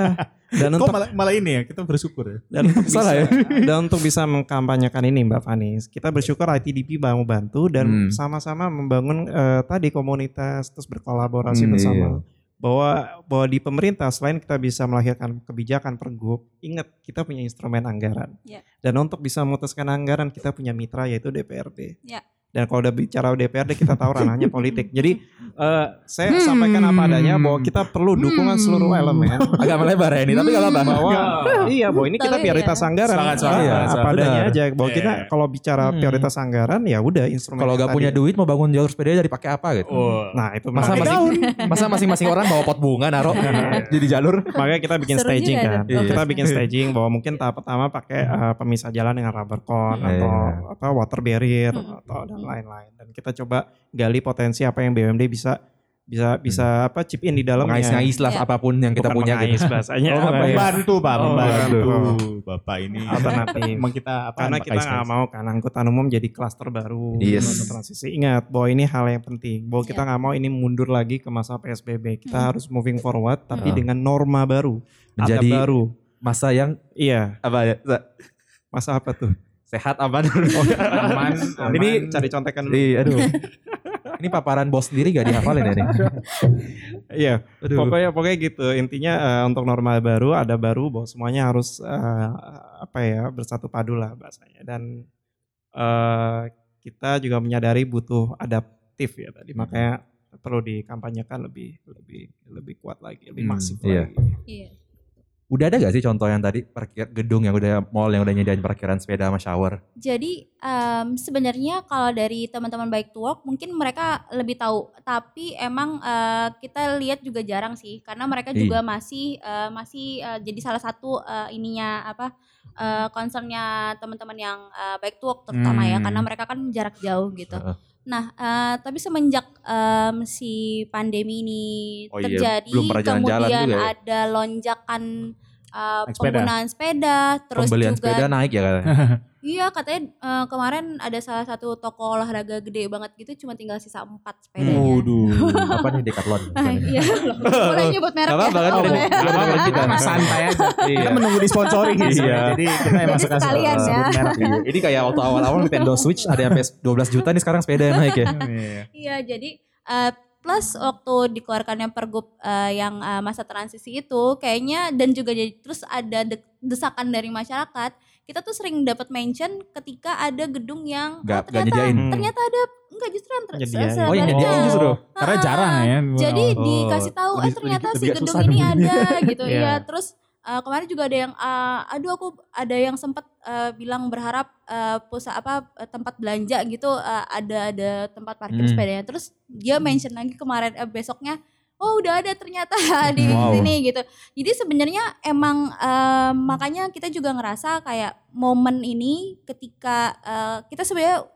Dan Kok untuk malah, malah ini ya kita bersyukur ya. dan untuk bisa, Salah ya? dan untuk bisa mengkampanyekan ini Mbak Fani, kita bersyukur ITDP mau bantu dan Hmm. sama-sama membangun eh, tadi komunitas terus berkolaborasi Hmm, bersama. Bahwa bahwa di pemerintah selain kita bisa melahirkan kebijakan pergub, ingat kita punya instrumen anggaran. Ya. Dan untuk bisa memutuskan anggaran kita punya mitra yaitu DPRD. Ya. Dan kalau udah bicara DPRD kita tahu ranahnya politik. Jadi eh, saya Hmm. sampaikan apa adanya bahwa kita perlu dukungan Hmm. seluruh elemen Agak melebar ya ini, tapi gak apa-apa. bahwa iya bahwa ini kita prioritas ya. anggaran Semangat, Ah, semangat, apa adanya Benar. aja bahwa kita Iya. kalau bicara Hmm. prioritas anggaran ya udah instrumen Kalau gak tadi. punya duit mau bangun jalur sepeda dari pakai apa gitu. Oh. nah itu Masa masing masa masing-masing orang bawa pot bunga naro jadi jalur. makanya kita bikin Seru staging kan kita bikin staging bahwa mungkin tahap pertama pakai uh, pemisah jalan dengan rubber cone Iya. atau apa water barrier Hmm. atau dan lain-lain dan kita coba gali potensi apa yang BUMD bisa bisa bisa apa chip in di dalamnya Mengais-ngais lah Ya. apa pun yang kita Bukan punya mengais gitu. bahasanya Oh, apa ya? ya? Membantu Pak, Oh, membantu. Bapak ini Alternatif. Kita apa? karena kita nggak mau kan angkutan umum jadi klaster baru Yes. masa transisi ingat bahwa ini hal yang penting bahwa kita Iya. nggak mau ini mundur lagi ke masa PSBB kita Hmm. harus moving forward tapi Hmm. dengan norma baru Menjadi baru masa yang iya apa ya? masa apa tuh Sehat apa dulu? aman, aman. Ini- cari contekan dulu Iya, aduh. Ini paparan bos sendiri gak dihafalin ya nih? iya Aduh. pokoknya pokoknya gitu intinya eh, untuk norma baru ada baru bahwa semuanya harus eh, apa ya bersatu padu lah bahasanya dan eh, kita juga menyadari butuh adaptif ya tadi makanya perlu dikampanyekan lebih lebih lebih kuat lagi lebih Hmm, masif iya. lagi Iya. Udah ada gak sih contoh yang tadi parkir gedung yang udah mall yang udah nyediain parkiran sepeda sama shower? Jadi em, sebenarnya kalau dari teman-teman Bike to Work mungkin mereka lebih tahu, tapi emang eh, kita lihat juga jarang sih, karena mereka Iya. juga masih eh, masih eh, jadi salah satu eh, ininya apa eh, concernnya teman-teman yang eh, Bike to Work terutama ya, Hmm. karena mereka kan jarak jauh gitu. Heeh. Nah, eh, tapi semenjak em, si pandemi ini Oh iya, terjadi, belum jalan-jalan kemudian juga ya? ada lonjakan eh, Naik sepeda. penggunaan sepeda, terus Pembelian juga sepeda naik ya katanya. Iya katanya eh, kemarin ada salah satu toko olahraga gede banget gitu cuma tinggal sisa empat sepedanya. Waduh. apa nih Decathlon? Ah, iya. boleh nyebut merek Gak apa-apa kan, Oh, belum- boleh. dengerin kita. Santai aja. Iya. Kita menunggu disponsori Iya. Jadi kita emang suka sekalian sebut ya. merek. Iya, Ini kayak waktu awal-awal Nintendo Switch ada yang PS 12 juta nih sekarang sepeda yang naik ya. Iya. Iya jadi eh, plus waktu dikeluarkannya pergub eh, yang eh, masa transisi itu kayaknya dan juga jadi terus ada de- desakan dari masyarakat kita tuh sering dapat mention ketika ada gedung yang Gak, oh, gak ternyata nyediain. ternyata ada enggak justru yang ter- Nyediain. se- Oh yang nyediain justru. Karena jarang ya. Jadi Oh, dikasih tahu eh ternyata lebih si gedung ini ada gitu ya. Terus eh, kemarin juga ada yang eh, aduh aku ada yang sempat eh, bilang berharap eh, pusat apa tempat belanja gitu eh, ada ada tempat parkir Hmm. sepedanya. Terus dia mention lagi kemarin eh, besoknya Oh udah ada ternyata di Wow. sini gitu. Jadi sebenarnya emang eh, makanya kita juga ngerasa kayak momen ini ketika eh, kita sebenarnya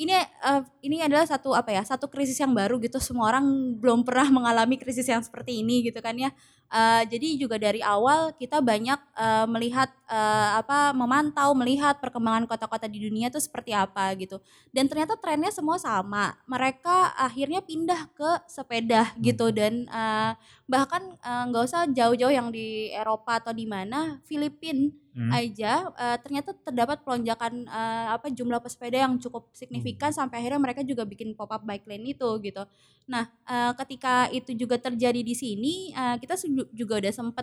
ini eh, ini adalah satu apa ya satu krisis yang baru gitu semua orang belum pernah mengalami krisis yang seperti ini gitu kan ya Eh, jadi juga dari awal kita banyak eh, melihat eh, apa memantau melihat perkembangan kota-kota di dunia itu seperti apa gitu. Dan ternyata trennya semua sama. Mereka akhirnya pindah ke sepeda gitu dan eh, bahkan eh, nggak usah jauh-jauh yang di Eropa atau di mana Filipina Hmm. aja eh, ternyata terdapat pelonjakan eh, apa jumlah pesepeda yang cukup signifikan sampai akhirnya mereka juga bikin pop up bike lane itu gitu. Nah, eh, ketika itu juga terjadi di sini eh, kita juga udah sempet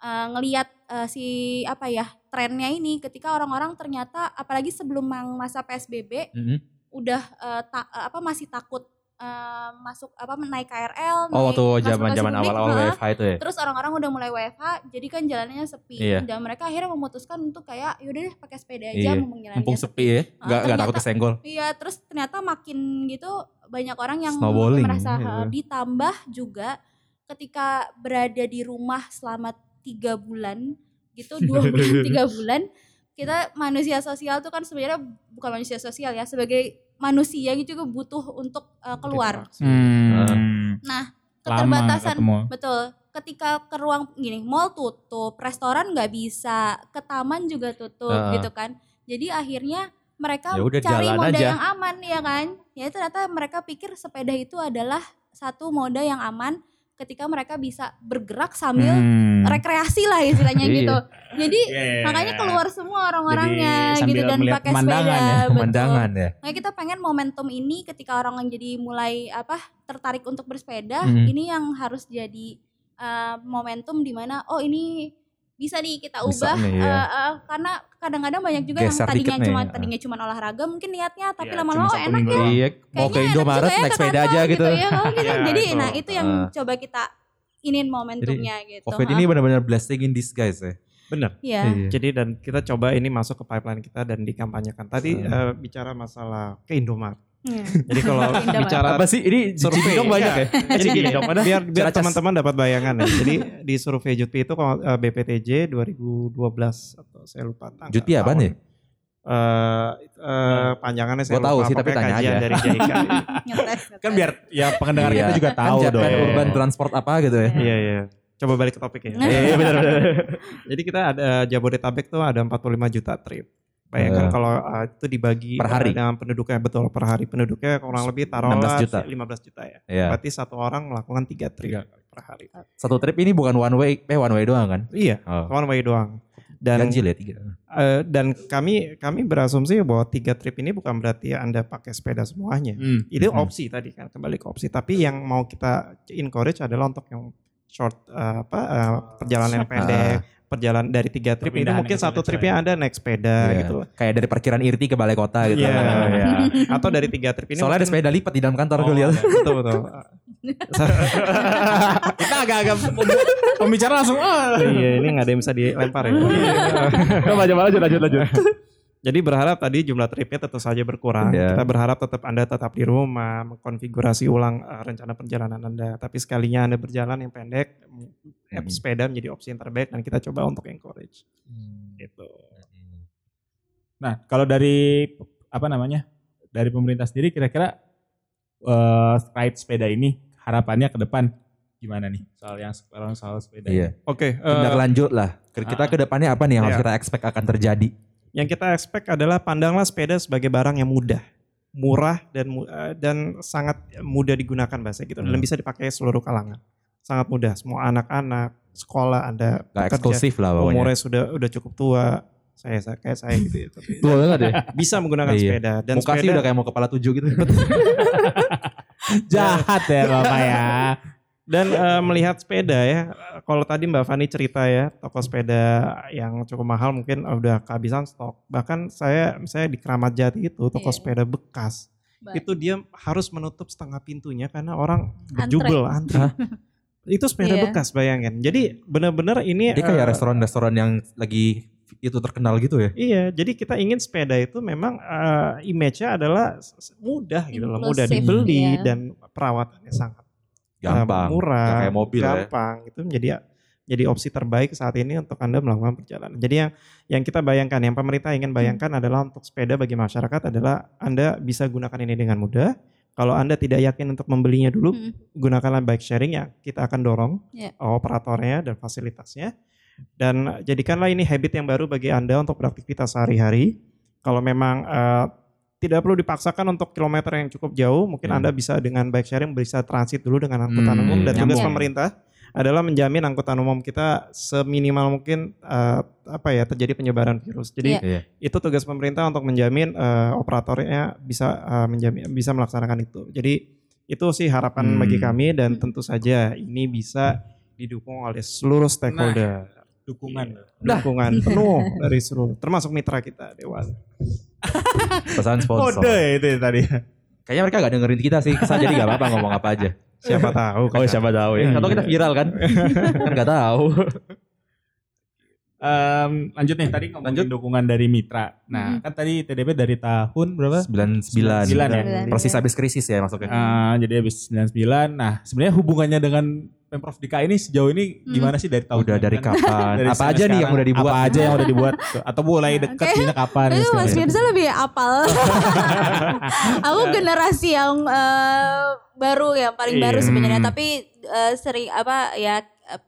eh, ngeliat eh, si apa ya trennya ini ketika orang-orang ternyata apalagi sebelum masa PSBB Mhm. udah eh, ta- eh, apa masih takut eh, masuk apa naik KRL Oh naik waktu transportasi zaman-zaman publik, awal-awal heeh. WFH itu ya. Terus orang-orang udah mulai WFH, jadi kan jalannya sepi Iya. dan mereka akhirnya memutuskan untuk kayak yaudah deh pakai sepeda aja Iya. mumpung jalannya Mumpung sepi ya, Ah, nggak nggak takut kesenggol. Iya, terus ternyata makin gitu banyak orang yang merasa gitu. "Ha," ditambah juga ketika berada di rumah selama tiga bulan gitu dua bulan tiga bulan kita manusia sosial tuh kan sebenarnya bukan manusia sosial ya sebagai manusia yang juga butuh untuk uh, keluar Hmm. nah Lama keterbatasan ketemu. betul ketika ke ruang gini mall tutup restoran nggak bisa ke taman juga tutup Heeh. gitu kan jadi akhirnya mereka Ya udah, cari moda aja. yang aman ya kan ya ternyata mereka pikir sepeda itu adalah satu moda yang aman ketika mereka bisa bergerak sambil Hmm. rekreasi lah istilahnya Iya. gitu jadi Yeah. makanya keluar semua orang-orangnya gitu dan pakai sepeda ya, betul. Pemandangan ya. Makanya kita pengen momentum ini ketika orang yang jadi mulai apa tertarik untuk bersepeda, Mhm. ini yang harus jadi uh, momentum di mana oh ini bisa nih kita Bisa ubah nih, ya. uh, uh, karena kadang-kadang banyak juga yang Geser tadinya dikit nih, cuma ya. tadinya cuma olahraga mungkin niatnya tapi Iya, lama-lama oh enak minggu ya. Iya, mau ke Indomaret ya naik sepeda aja gitu. ya, oh gitu. Iya, Jadi betul. nah itu yang Ah. coba kita inin momentumnya gitu. Covid Ah. ini benar-benar blessing in disguise ya. Bener. Iya. Iya. Jadi dan kita coba ini masuk ke pipeline kita dan dikampanyekan. Tadi Hmm. eh, bicara masalah ke Indomaret. Hmm. Jadi kalau bicara Apa sih ini survei dong banyak ya? Jadi gini, biar biar teman-teman dapat bayangan ya. Jadi di survei Jutpi itu kalau, eh, BPTJ 2012 atau saya lupa tanggal. Jutpi apaan tahun. ya? Eh, eh, panjangannya saya tahu sih, tapi tanya aja. dari JICA. Ngetes, Kan biar ya pendengar Iya. kita juga Kan tahu Japan dong. Urban Transport apa gitu ya. Iya iya. Coba balik ke topik ya. Iya, benar Jadi kita ada Jabodetabek tuh ada 45 juta trip. Bayangkan Eh. kalau uh, itu dibagi Per hari? uh, dengan penduduknya betul per hari penduduknya kurang lebih taruhlah 16 juta. 15 juta ya. Iya. Berarti satu orang melakukan tiga trip per hari. Satu trip ini bukan one way, eh one way doang kan? Iya, Oh. one way doang. Dan Ganjil ya tiga. eh, dan kami kami berasumsi bahwa tiga trip ini bukan berarti Anda pakai sepeda semuanya. Hmm. Itu Hmm. opsi tadi kan kembali ke opsi. Tapi yang mau kita encourage adalah untuk yang short eh, apa eh, perjalanan yang pendek, perjalanan dari tiga trip ini mungkin satu tripnya Anda naik sepeda Iya. gitu loh. Kayak dari parkiran Irti ke balai kota gitu. Iya, iya. Atau dari tiga trip ini Soalnya ada mungkin- sepeda lipat di dalam kantor gue Oh, lihat. betul betul. Kita agak-agak pembicara langsung ah. iya, ini nggak ada yang bisa dilempar ya. Coba coba lanjut lanjut lanjut. Jadi berharap tadi jumlah tripnya tentu saja berkurang. Iya. Kita berharap tetap Anda tetap di rumah, mengkonfigurasi ulang eh, rencana perjalanan Anda. Tapi sekalinya Anda berjalan yang pendek, mm, app Hmm. sepeda menjadi opsi yang terbaik dan kita coba untuk encourage. Gitu. Nah, kalau dari apa namanya? Dari pemerintah sendiri kira-kira eh ride sepeda ini harapannya ke depan gimana nih? Soal yang sekarang soal sepeda. Iya. Oke, eh, Tindak lanjut lah. Kita Ah. ke depannya apa nih yang harus Iya. kita expect akan terjadi? Yang kita expect adalah pandanglah sepeda sebagai barang yang mudah, murah dan eh, dan sangat mudah digunakan bahasa gitu dan Hmm. bisa dipakai seluruh kalangan. Sangat mudah, semua anak-anak, sekolah Anda Gak eksklusif lah pokoknya. umurnya sudah udah cukup tua, saya saya- kayak saya gitu ya. Tapi Tua banget ya. bisa menggunakan Iya. sepeda dan Muka sih sepeda udah kayak mau kepala tujuh gitu. Jahat ya Bapak ya. Dan eh, melihat sepeda ya. Kalau tadi Mbak Fani cerita ya, toko sepeda yang cukup mahal mungkin udah kehabisan stok. Bahkan saya saya di Keramat Jati itu toko Iya. sepeda bekas. Ba- Itu dia harus menutup setengah pintunya karena orang Antre. berjubel antri. itu sepeda Iya. bekas bayangin. Jadi benar-benar ini Dia kayak eh, restoran-restoran yang lagi itu terkenal gitu ya. Iya, jadi kita ingin sepeda itu memang eh, image-nya adalah mudah gitu loh, mudah dibeli ya. dan perawatannya sangat Gampang. murah, kayak mobil ya. gampang. Itu menjadi jadi opsi terbaik saat ini untuk Anda melakukan perjalanan. Jadi yang yang kita bayangkan, yang pemerintah ingin bayangkan adalah untuk sepeda bagi masyarakat adalah Anda bisa gunakan ini dengan mudah. Kalau Anda tidak yakin untuk membelinya dulu, Hmm. gunakanlah bike sharing ya kita akan dorong Ya. operatornya dan fasilitasnya dan jadikanlah ini habit yang baru bagi anda untuk beraktivitas sehari-hari kalau memang eh, tidak perlu dipaksakan untuk kilometer yang cukup jauh mungkin Hmm. anda bisa dengan bike sharing bisa transit dulu dengan angkutan Hmm, umum dan tugas nyambung. pemerintah adalah menjamin angkutan umum kita seminimal mungkin eh, apa ya terjadi penyebaran virus jadi Iya. Iya. itu tugas pemerintah untuk menjamin eh, operatornya bisa eh, menjamin bisa melaksanakan itu. Jadi itu sih harapan Hmm. bagi kami dan Hmm. tentu saja ini bisa didukung oleh seluruh stakeholder. Dukungan. Dukungan penuh dari seluruh termasuk mitra kita Dewan. Pesan sponsor. Kode itu tadi. Kayaknya mereka gak dengerin kita sih. Kesal jadi gak apa-apa ngomong apa aja. Siapa tahu. Oh siapa tahu ya. Atau kita viral kan. kan gak tahu. Em, lanjut nih tadi ngomongin Lanjut. dukungan dari mitra. Nah, Mhm. kan tadi TDP dari tahun berapa? 99. 99 ya. Sembilan. Persis habis krisis ya masuknya. Ah, jadi habis 99. Nah, sebenarnya hubungannya dengan Pemprov DKI ini sejauh ini Hmm. gimana sih dari tahun Udah dari kapan? Dari Apa aja nih yang sekarang, udah dibuat? Apa aja yang udah dibuat? Atau mulai deket ini kapan? Itu Mas macam. Firza lebih apal. aku generasi yang eh, baru ya paling baru Iya. sebenarnya Hmm. tapi eh, sering apa ya eh,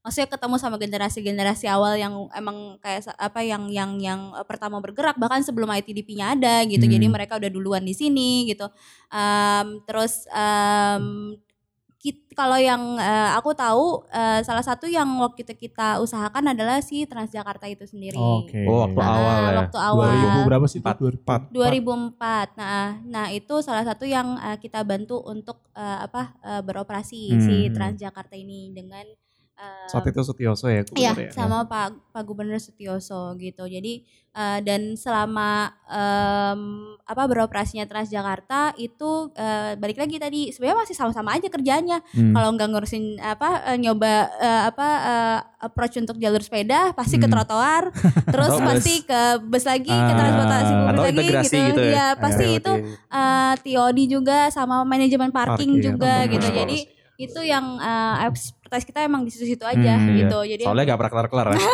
maksudnya ketemu sama generasi-generasi awal yang emang kayak apa yang yang yang pertama bergerak bahkan sebelum ITDP-nya ada gitu. Jadi Hmm. mereka udah duluan di sini gitu. Em, terus em, kit- kalau yang eh, aku tahu eh, salah satu yang waktu itu kita usahakan adalah si Transjakarta itu sendiri. Oke. Oh, waktu Nah, awal ya. Waktu awal. 2000 berapa sih? Empat. 4 2004. Nah, nah itu salah satu yang eh, kita bantu untuk eh, apa eh, beroperasi Hmm. si Transjakarta ini dengan eh, saat itu Sutioso ya Iya, ya. sama Pak Pak Gubernur Sutioso gitu. Jadi eh, dan selama em, apa beroperasinya Transjakarta itu eh, balik lagi tadi sebenarnya masih sama-sama aja kerjanya. Hmm. Kalau nggak ngurusin apa nyoba eh, apa eh, approach untuk jalur sepeda pasti ke Hmm. trotoar, terus pasti ke bus lagi, ke Ah. transportasi publik lagi integrasi gitu ya. Iya, pasti Ayo, itu di- eh, TOD juga sama manajemen parking, Parking, juga ya, gitu. Jadi itu yang eh, expertise kita emang di situ-situ aja Hmm, iya. gitu. Jadi Soalnya gak pernah kelar-kelar ya.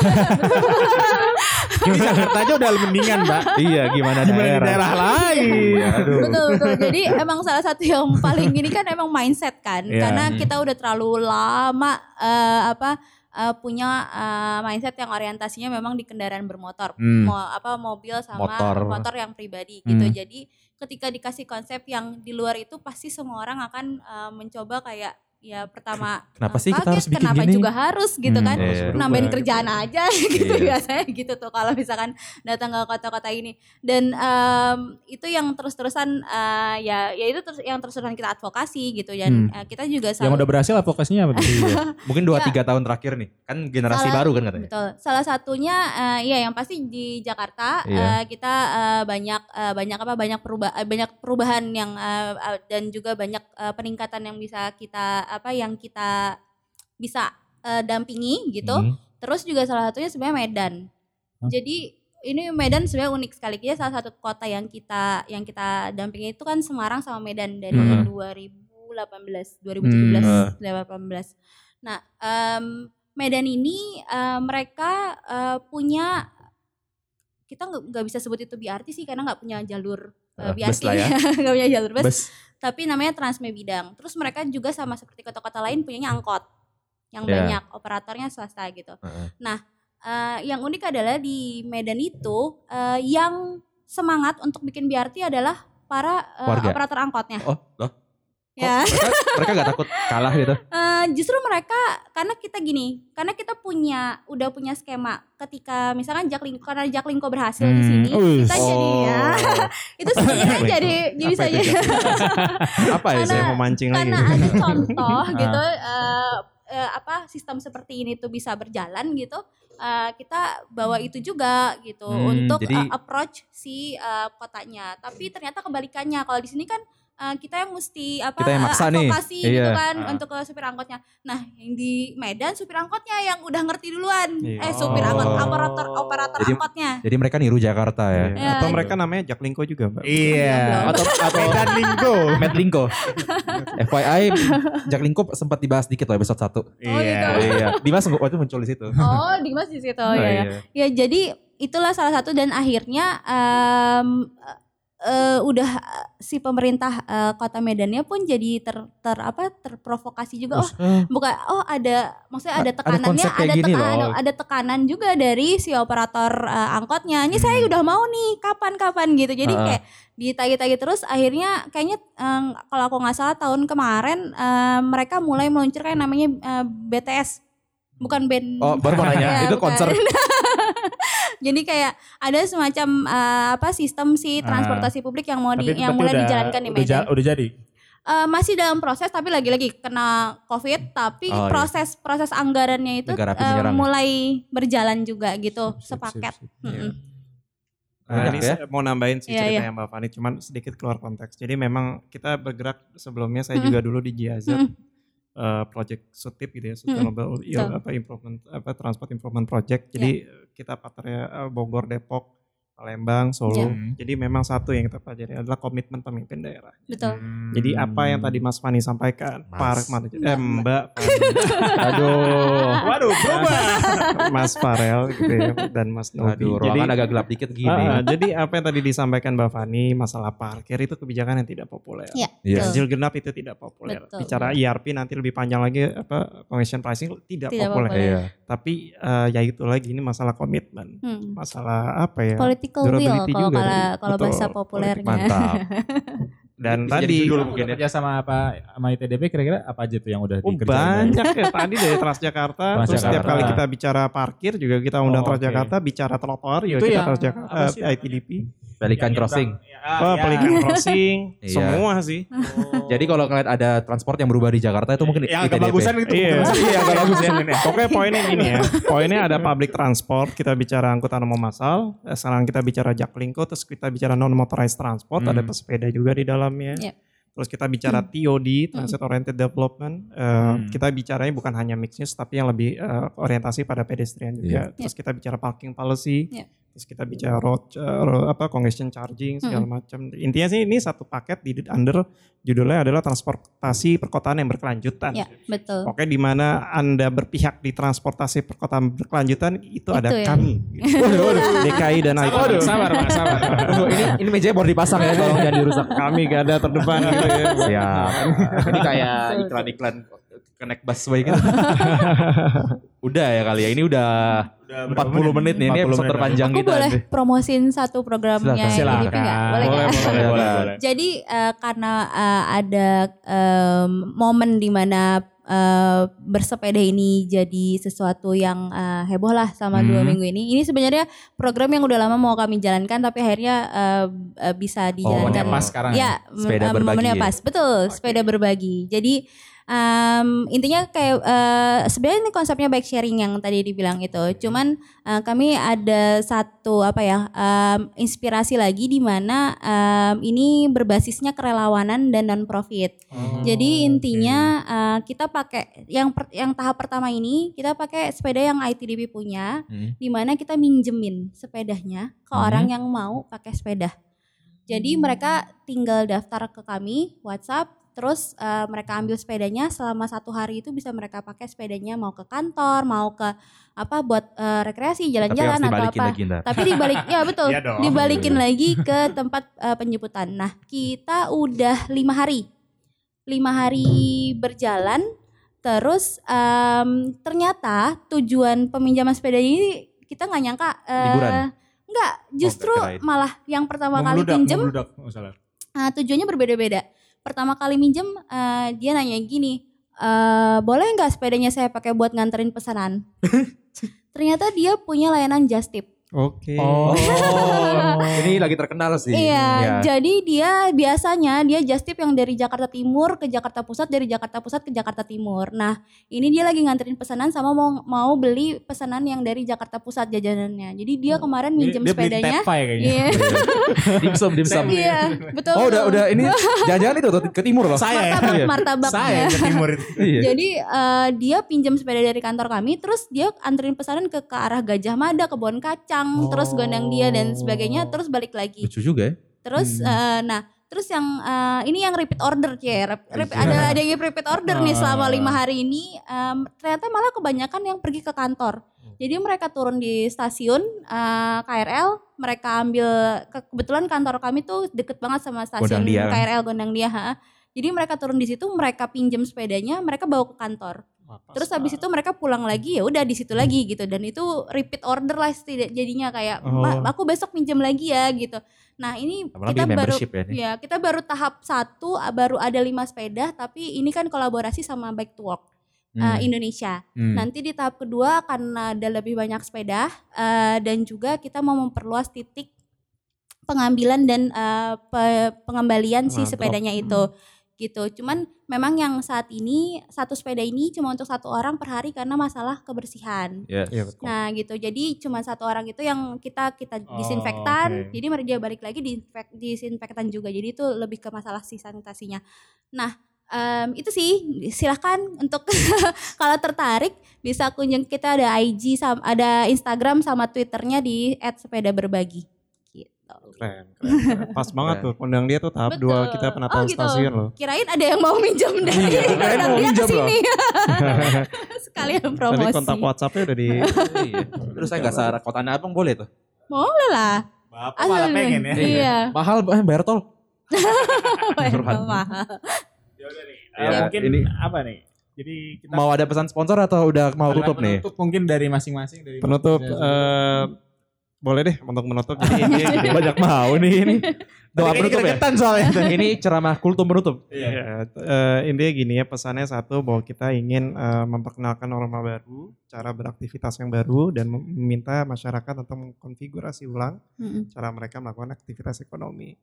Di Jakarta aja udah mendingan, Mbak. iya, gimana, Gimana di daerah? daerah lain? Iya, aduh. betul betul. Jadi emang salah satu yang paling gini kan emang mindset kan. Iya. Karena Hmm. kita udah terlalu lama eh, apa eh, punya eh, mindset yang orientasinya memang di kendaraan bermotor. Hmm. Mau apa mobil sama Motor. motor, yang pribadi gitu. Hmm. Jadi ketika dikasih konsep yang di luar itu pasti semua orang akan eh, mencoba kayak ya pertama Kenapa sih kita harus bikin kenapa gini? juga harus gitu Hmm, kan iya. Harus nambahin berubah. kerjaan aja gitu Iya. biasanya gitu tuh kalau misalkan datang ke kota-kota ini dan em, itu yang terus-terusan eh, ya ya itu terus yang terus-terusan kita advokasi gitu dan Hmm. eh, kita juga Yang udah berhasil advokasinya apa? tuh? Mungkin 2 Ya. 3 tahun terakhir nih. Kan generasi Salah- baru kan katanya. Betul. Salah satunya eh, ya yang pasti di Jakarta Iya. eh, kita eh, banyak eh, banyak apa banyak perubahan banyak perubahan yang eh, dan juga banyak eh, peningkatan yang bisa kita apa yang kita bisa eh, dampingi gitu. Hmm. Terus juga salah satunya sebenarnya Medan. Hah? Jadi ini Medan sebenarnya unik sekali. Kita salah satu kota yang kita yang kita dampingi itu kan Semarang sama Medan dari Hmm. 2018, 2017, Hmm. 2018. Nah, em, Medan ini eh, mereka eh, punya kita nggak nggak bisa sebut itu BRT sih karena nggak punya jalur Lah ya. nggak punya jalur bus Bus. tapi namanya Transme Bidang. Terus mereka juga sama seperti kota-kota lain punyanya angkot yang Ya. banyak operatornya swasta gitu. Heeh. Eh, yang unik adalah di Medan itu eh, yang semangat untuk bikin BRT adalah para Warga. operator angkotnya. Oh, loh. Ya, mereka, mereka gak takut kalah gitu? Eh, justru mereka karena kita gini, karena kita punya udah punya skema. Ketika misalkan Jaklingko karena Jaklingko berhasil di Hmm, sini, wih. kita jadi ya itu sebenarnya jadi jadi saja Apa ya? Karena- saya mau mancing lagi? karena ada contoh gitu eh, eh, apa sistem seperti ini tuh bisa berjalan gitu eh, kita bawa itu juga gitu Hmm, untuk jadi- eh, approach si eh, kotanya. Tapi ternyata kebalikannya kalau di sini kan eh, kita yang mesti apa Kita yang eh, maksa nih. gitu Iya. kan Ah. untuk ke supir angkotnya nah yang di Medan supir angkotnya yang udah ngerti duluan Iya. eh supir angkot Oh. operator operator Jadi- angkotnya Jadi mereka niru Jakarta ya. Iya. Ya, Atau gitu. mereka namanya Jaklingko juga, Mbak. Iya. Atau atau Medan Linggo. Matt Lingko. FYI, Jack Lingko sempat dibahas dikit loh episode 1. Oh, gitu. iya. Dimas waktu itu muncul di situ. oh Dimas di situ Oh, ya, ya. iya. Ya jadi itulah salah satu dan akhirnya em, eh, udah eh, si pemerintah eh, kota Medannya pun jadi ter, ter apa terprovokasi juga. Oh bukan oh ada maksudnya ada ada tekanannya ada gini tekanan loh. ada tekanan juga dari si operator eh, angkotnya. Ini saya udah mau nih kapan-kapan gitu. Jadi Ah. kayak ditagi-tagi terus akhirnya kayaknya em, kalau aku nggak salah tahun kemarin em, mereka mulai meluncurkan namanya eh, BTS bukan band Oh, baru mau nanya. Ya, itu bukan. konser. Jadi kayak ada semacam eh, apa sistem si Ah. transportasi publik yang mau di, yang mulai udah- dijalankan di udah Medan. ja- Udah jadi. Eh, masih dalam proses tapi lagi-lagi kena covid tapi Oh, iya. proses proses anggarannya itu ya? mulai berjalan juga gitu Sip, sip, sepaket. sip, sip. Mm-mm. Nah, Banyak ini ya? saya mau nambahin sih Iya, cerita iya. yang Mbak Fani, cuman sedikit keluar konteks. Jadi memang kita bergerak sebelumnya saya Mm-mm. juga dulu di GIZ Mm-mm. eh, project SUTIP gitu ya, Sustainable Il- Betul. apa improvement apa transport improvement project. Jadi kita partnernya eh, Bogor, Depok, Palembang, Solo. Iya. Jadi memang satu yang kita pelajari adalah komitmen pemimpin daerah. Betul. Hmm. Jadi apa yang tadi Mas Fani sampaikan, Mas. Park Manager, eh, Mbak. Aduh. Waduh, berubah. Mas Farel gitu ya, dan Mas Nobi. Aduh, Jadi ruangan agak gelap dikit gini. Ah, jadi apa yang tadi disampaikan Mbak Fani masalah parkir itu kebijakan yang tidak populer. Iya. Iya. betul. Ganjil genap itu tidak populer. Betul. Bicara ERP nanti lebih panjang lagi apa congestion pricing tidak, Tidak populer. populer. Iya. Tapi eh, ya itu lagi ini masalah komitmen, Hmm. masalah apa ya? Political durability kalau kalau bahasa populernya. Mantap. Dan Bisa jadi tadi mungkin ya. Kerja sama apa sama ITDP kira-kira apa aja tuh yang udah Oh, dikerjain? banyak ya tadi dari Transjakarta. terus setiap kali kita bicara parkir juga kita undang Oh. Transjakarta, bicara trotoar juga Itu kita Transjakarta, eh, ITDP. Pelikan Yang crossing. Ya, Oh, ya. Pelikan Crossing, Iya. semua sih. Oh. Jadi kalau ngeliat ada transport yang berubah di Jakarta itu mungkin yang agak ITDP. bagusan itu Iya, iya agak bagus mungkin ya. Pokoknya poinnya gini ya. Poinnya ada public transport, kita bicara angkutan umum massal, eh, sekarang kita bicara Jaklingko, terus kita bicara non motorized transport, Hmm. ada pesepeda juga di dalamnya. Iya. Terus kita bicara TOD, Transit Oriented Development. Eh, Hmm. Kita bicaranya bukan hanya mixed use, tapi yang lebih eh, orientasi pada pedestrian juga. Terus kita bicara parking policy. Iya. Terus kita bicara road, ro- apa congestion charging segala macam. Intinya sih ini satu paket di under judulnya adalah transportasi perkotaan yang berkelanjutan. Ya, betul. Oke, di mana Anda berpihak di transportasi perkotaan berkelanjutan itu, ada Itu ya. kami. DKI dan Sabar, ITB. sabar, Pak, sabar. Tunggu, ini ini mejanya baru dipasang ya, tolong jangan dirusak. Kami gak ada terdepan gitu ya. Siap. ini kayak iklan-iklan connect busway gitu. udah ya kali ya. Ini udah Udah 40 menit nih. Ini 40 episode menit. terpanjang Aku kita. boleh nih. promosin satu programnya Silakan. IDP nggak? Boleh boleh, boleh, Boleh. boleh. Jadi eh, karena eh, ada momen di mana eh, bersepeda ini jadi sesuatu yang heboh lah sama dua Hmm. minggu ini. Ini sebenarnya program yang udah lama mau kami jalankan tapi akhirnya bisa dijalankan. momennya pas sekarang Ya, Sepeda em, berbagi momennya ya? pas. Betul, sepeda berbagi. Jadi em, intinya kayak eh, sebenarnya ini konsepnya bike sharing yang tadi dibilang itu. Cuman eh, kami ada satu apa ya em, inspirasi lagi di mana em, ini berbasisnya kerelawanan dan non profit. Oh, Jadi intinya eh, kita pakai yang per- yang tahap pertama ini kita pakai sepeda yang ITDP punya, Hmm. di mana kita minjemin sepedanya ke Hmm. orang yang mau pakai sepeda. Jadi mereka tinggal daftar ke kami WhatsApp, terus eh, mereka ambil sepedanya selama satu hari itu bisa mereka pakai sepedanya mau ke kantor, mau ke apa buat eh, rekreasi jalan-jalan atau apa. lagi. Tapi dibalik ya betul, Iya dong. dibalikin lagi ke tempat eh, penjemputan. Nah kita udah lima hari, lima hari berjalan. Terus em, ternyata tujuan peminjaman sepeda ini kita nggak nyangka. eh, Liburan? Enggak, justru malah yang pertama kali. Oh, salah. eh, tujuannya berbeda-beda. Pertama kali minjem eh, dia nanya gini, eh, boleh nggak sepedanya saya pakai buat nganterin pesanan? Ternyata dia punya layanan just tip. Oke. Oh, ini lagi terkenal sih. Iya, Ya. jadi dia biasanya dia just tip yang dari Jakarta Timur ke Jakarta Pusat, dari Jakarta Pusat ke Jakarta Timur. Nah, ini dia lagi nganterin pesanan sama mau mau beli pesanan yang dari Jakarta Pusat jajanannya. Jadi dia kemarin minjem dia, dia beli sepedanya. Tepay kayaknya. Iya, dimsum, dimsum. iya, betul. Oh, udah udah ini jangan-jangan itu ke timur loh. Saya ya. martabak, Iya. martabaknya. Saya ke timur itu. Iya. Jadi eh, dia pinjam sepeda dari kantor kami, terus dia anterin pesanan ke ke arah Gajah Mada, kebun kacang, terus gondang dia dan sebagainya, terus balik lagi. Lucu juga ya. Terus eh, nah terus yang eh, ini yang repeat order cie, Rep- rep- ada ada yang repeat order nih selama Ah. lima hari ini. em, ternyata malah kebanyakan yang pergi ke kantor. Jadi mereka turun di stasiun eh, KRL, mereka ambil ke- kebetulan kantor kami tuh deket banget sama stasiun Gondang Dia kan? KRL Gondang Dia. ha. Jadi mereka turun di situ, mereka pinjam sepedanya, mereka bawa ke kantor. Terus habis itu mereka pulang lagi ya udah di situ lagi gitu dan itu repeat order lah jadinya kayak "Mbak, Oh. aku besok pinjam lagi ya gitu. Nah ini Apalagi kita baru ya. ini. ya kita baru tahap satu baru ada lima sepeda tapi ini kan kolaborasi sama Bike to Walk uh, Hmm. Indonesia. Hmm. Nanti di tahap kedua akan ada lebih banyak sepeda uh, dan juga kita mau memperluas titik pengambilan dan uh, pe- pengembalian si Ah, drop. sepedanya itu gitu. Cuman memang yang saat ini satu sepeda ini cuma untuk satu orang per hari karena masalah kebersihan. Yes. Iya betul. Nah gitu, jadi cuma satu orang itu yang kita kita Oh, disinfektan, oke. jadi mereka dia balik lagi diinfek- disinfektan juga. Jadi itu lebih ke masalah si sanitasinya. Nah em, itu sih silahkan untuk kalau tertarik bisa kunjung kita ada IG, sam- ada Instagram sama Twitternya di @sepeda berbagi. Keren, keren, keren. Pas banget tuh. Undang dia tuh tahap Betul. dua kita penataan Oh, gitu. stasiun loh. Kirain ada yang mau minjem dari Iya, kirain mau dia minjem loh. ke sini. Sekalian promosi. kontak WhatsAppnya udah di Iya. Terus saya nggak salah kota abang boleh tuh. Boleh lah. Bapak malah pengen ya. Iya. Mahal eh, bayar tol. Mahal. nih. Ya, Eh, mungkin ini- apa nih? Jadi kita Mau ada pesan sponsor atau udah mau tutup nih? Penutup mungkin dari masing-masing dari penutup. Eh, boleh deh untuk menutup. Jadi intinya gini. Banyak mau nih ini. Doa penutup ya. gregetan soalnya. Ini ceramah kultum penutup. Iya. Ya, eh, intinya gini ya pesannya satu bahwa kita ingin eh, memperkenalkan norma baru, cara beraktivitas yang baru dan mem- meminta masyarakat untuk mengkonfigurasi ulang Mm-mm. cara mereka melakukan aktivitas ekonomi.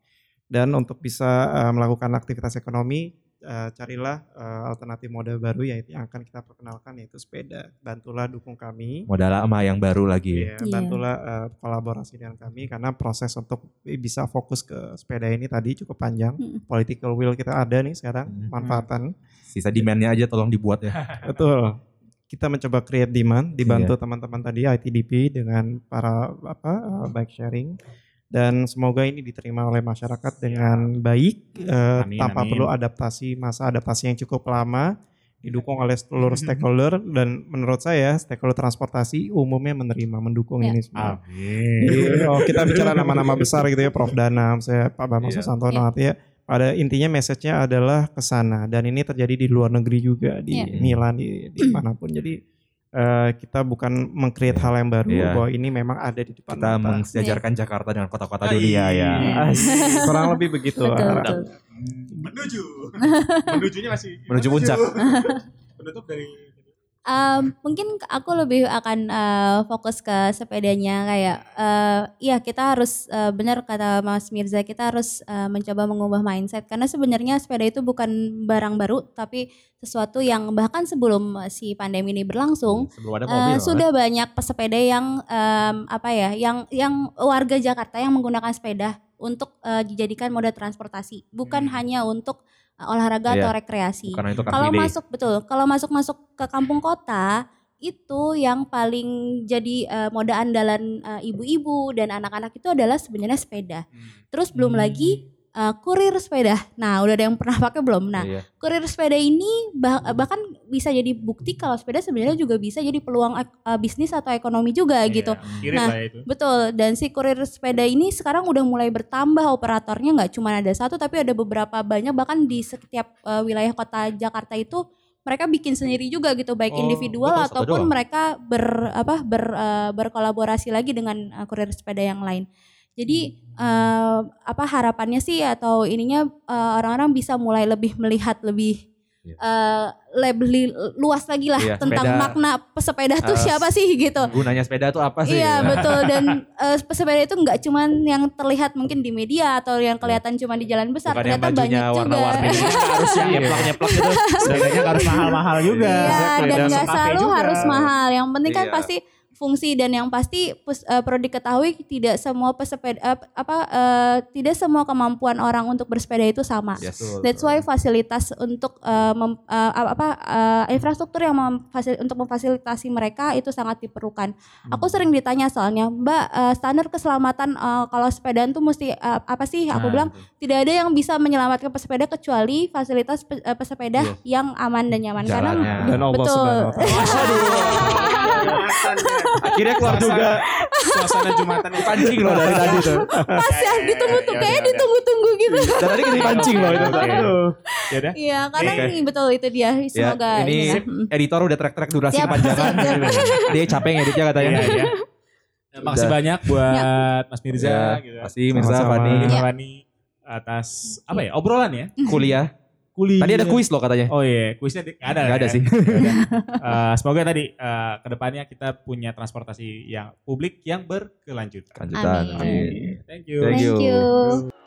Dan untuk bisa eh, melakukan aktivitas ekonomi, eh, carilah eh, alternatif moda baru yaitu yang akan kita perkenalkan yaitu sepeda. Bantulah dukung kami. Modal lama yang baru lagi. Ya, Iya. bantulah eh, kolaborasi dengan kami karena proses untuk bisa fokus ke sepeda ini tadi cukup panjang. Mm. Political will kita ada nih sekarang, Hmm. manfaatan. Sisa demandnya aja tolong dibuat ya. Betul. Kita mencoba create demand, dibantu Iya. teman-teman tadi ITDP dengan para apa uh, bike sharing dan semoga ini diterima oleh masyarakat dengan baik eh, Amin, tanpa amin. perlu adaptasi masa adaptasi yang cukup lama didukung oleh seluruh stakeholder dan menurut saya stakeholder transportasi umumnya menerima mendukung Ya. ini semua. Amin. Jadi oh, kita bicara nama-nama besar gitu ya Prof Danam, saya Pak Bambang Iya. Susantono Iya. artinya pada intinya message-nya adalah ke sana dan ini terjadi di luar negeri juga di Iya. Milan di, di mana pun. Jadi eh, kita bukan meng-create hal yang baru Iya. bahwa ini memang ada di depan Kita mata. mensejajarkan Jakarta dengan kota-kota dunia ya. iya. Ah, Kurang lebih begitu. Betul, betul. Menuju. Menujunya masih Menuju puncak. Penutup dari Um, mungkin aku lebih akan uh, fokus ke sepedanya kayak uh, iya kita harus uh, benar kata Mas Mirza kita harus uh, mencoba mengubah mindset karena sebenarnya sepeda itu bukan barang baru tapi sesuatu yang bahkan sebelum si pandemi ini berlangsung Sebelum ada uh, mobil. sudah banyak pesepeda yang um, apa ya yang yang warga Jakarta yang menggunakan sepeda untuk uh, dijadikan moda transportasi bukan Hmm. hanya untuk olahraga Iya. atau rekreasi Karena itu kalau masuk betul kalau masuk masuk ke kampung kota itu yang paling jadi eh, moda andalan eh, ibu-ibu dan anak-anak itu adalah sebenarnya sepeda terus belum Hmm. lagi eh, kurir sepeda nah udah ada yang pernah pakai belum nah Iya. kurir sepeda ini bah- bahkan bisa jadi bukti kalau sepeda sebenarnya juga bisa jadi peluang eh, bisnis atau ekonomi juga gitu Kirim Nah, itu. Betul, dan si kurir sepeda ini sekarang udah mulai bertambah operatornya nggak cuma ada satu tapi ada beberapa banyak bahkan di setiap eh, wilayah kota Jakarta itu mereka bikin sendiri juga gitu baik Oh, individual betul, ataupun doang. mereka ber apa ber eh, berkolaborasi lagi dengan eh, kurir sepeda yang lain. Jadi eh, apa harapannya sih atau ininya eh, orang-orang bisa mulai lebih melihat lebih Iya. eh, lebih luas lagi lah Iya, tentang sepeda, makna pesepeda tuh eh, siapa sih gitu. Gunanya sepeda tuh apa sih? Iya betul dan eh, pesepeda itu nggak cuman yang terlihat mungkin di media atau yang kelihatan cuma di jalan besar Bukan ternyata banyak juga. warna-warni. harus yang nyeplak-nyeplak gitu. Sepedanya harus mahal-mahal juga. Iya dan nggak selalu juga. harus mahal. Yang penting kan Iya. pasti fungsi dan yang pasti pus- eh, perlu diketahui tidak semua pesepeda eh, apa eh, tidak semua kemampuan orang untuk bersepeda itu sama. Yes. That's why fasilitas untuk eh, mem- eh, apa eh, infrastruktur yang memfasil- untuk memfasilitasi mereka itu sangat diperlukan. Aku sering ditanya soalnya, Mbak eh, standar keselamatan eh, kalau sepedaan tuh mesti eh, apa sih? Aku Nah, bilang tidak ada yang bisa menyelamatkan pesepeda kecuali fasilitas pe- pesepeda Yes. yang aman dan nyaman karena. Dan Allah Betul. Taala. Akhirnya keluar juga. Suasana Jumatan itu. Pancing loh dari tadi tuh. pas ya ditunggu tuh ya, kayaknya ya, ya. ditunggu-tunggu gitu. Dan tadi kita dipancing loh itu. Ya udah. Iya, karena ini betul itu dia. Semoga ya, ini inilah. Mm. editor udah track-track durasi kepanjangan. siap. Dia capek ngeditnya katanya. Iya, iya. Ya, Makasih banyak buat Mas Mirza Ya, gitu. Masih Mirza. Fani Iya. Fani atas apa ya obrolan ya kuliah. Kuliah Tadi ada kuis loh katanya. oh iya kuisnya di- ada Nggak ada ya? sih. Eh, semoga tadi eh, ke depannya kita punya transportasi yang publik yang berkelanjutan Lanjutan. Amin. Amin. thank you Thank Thank you. you.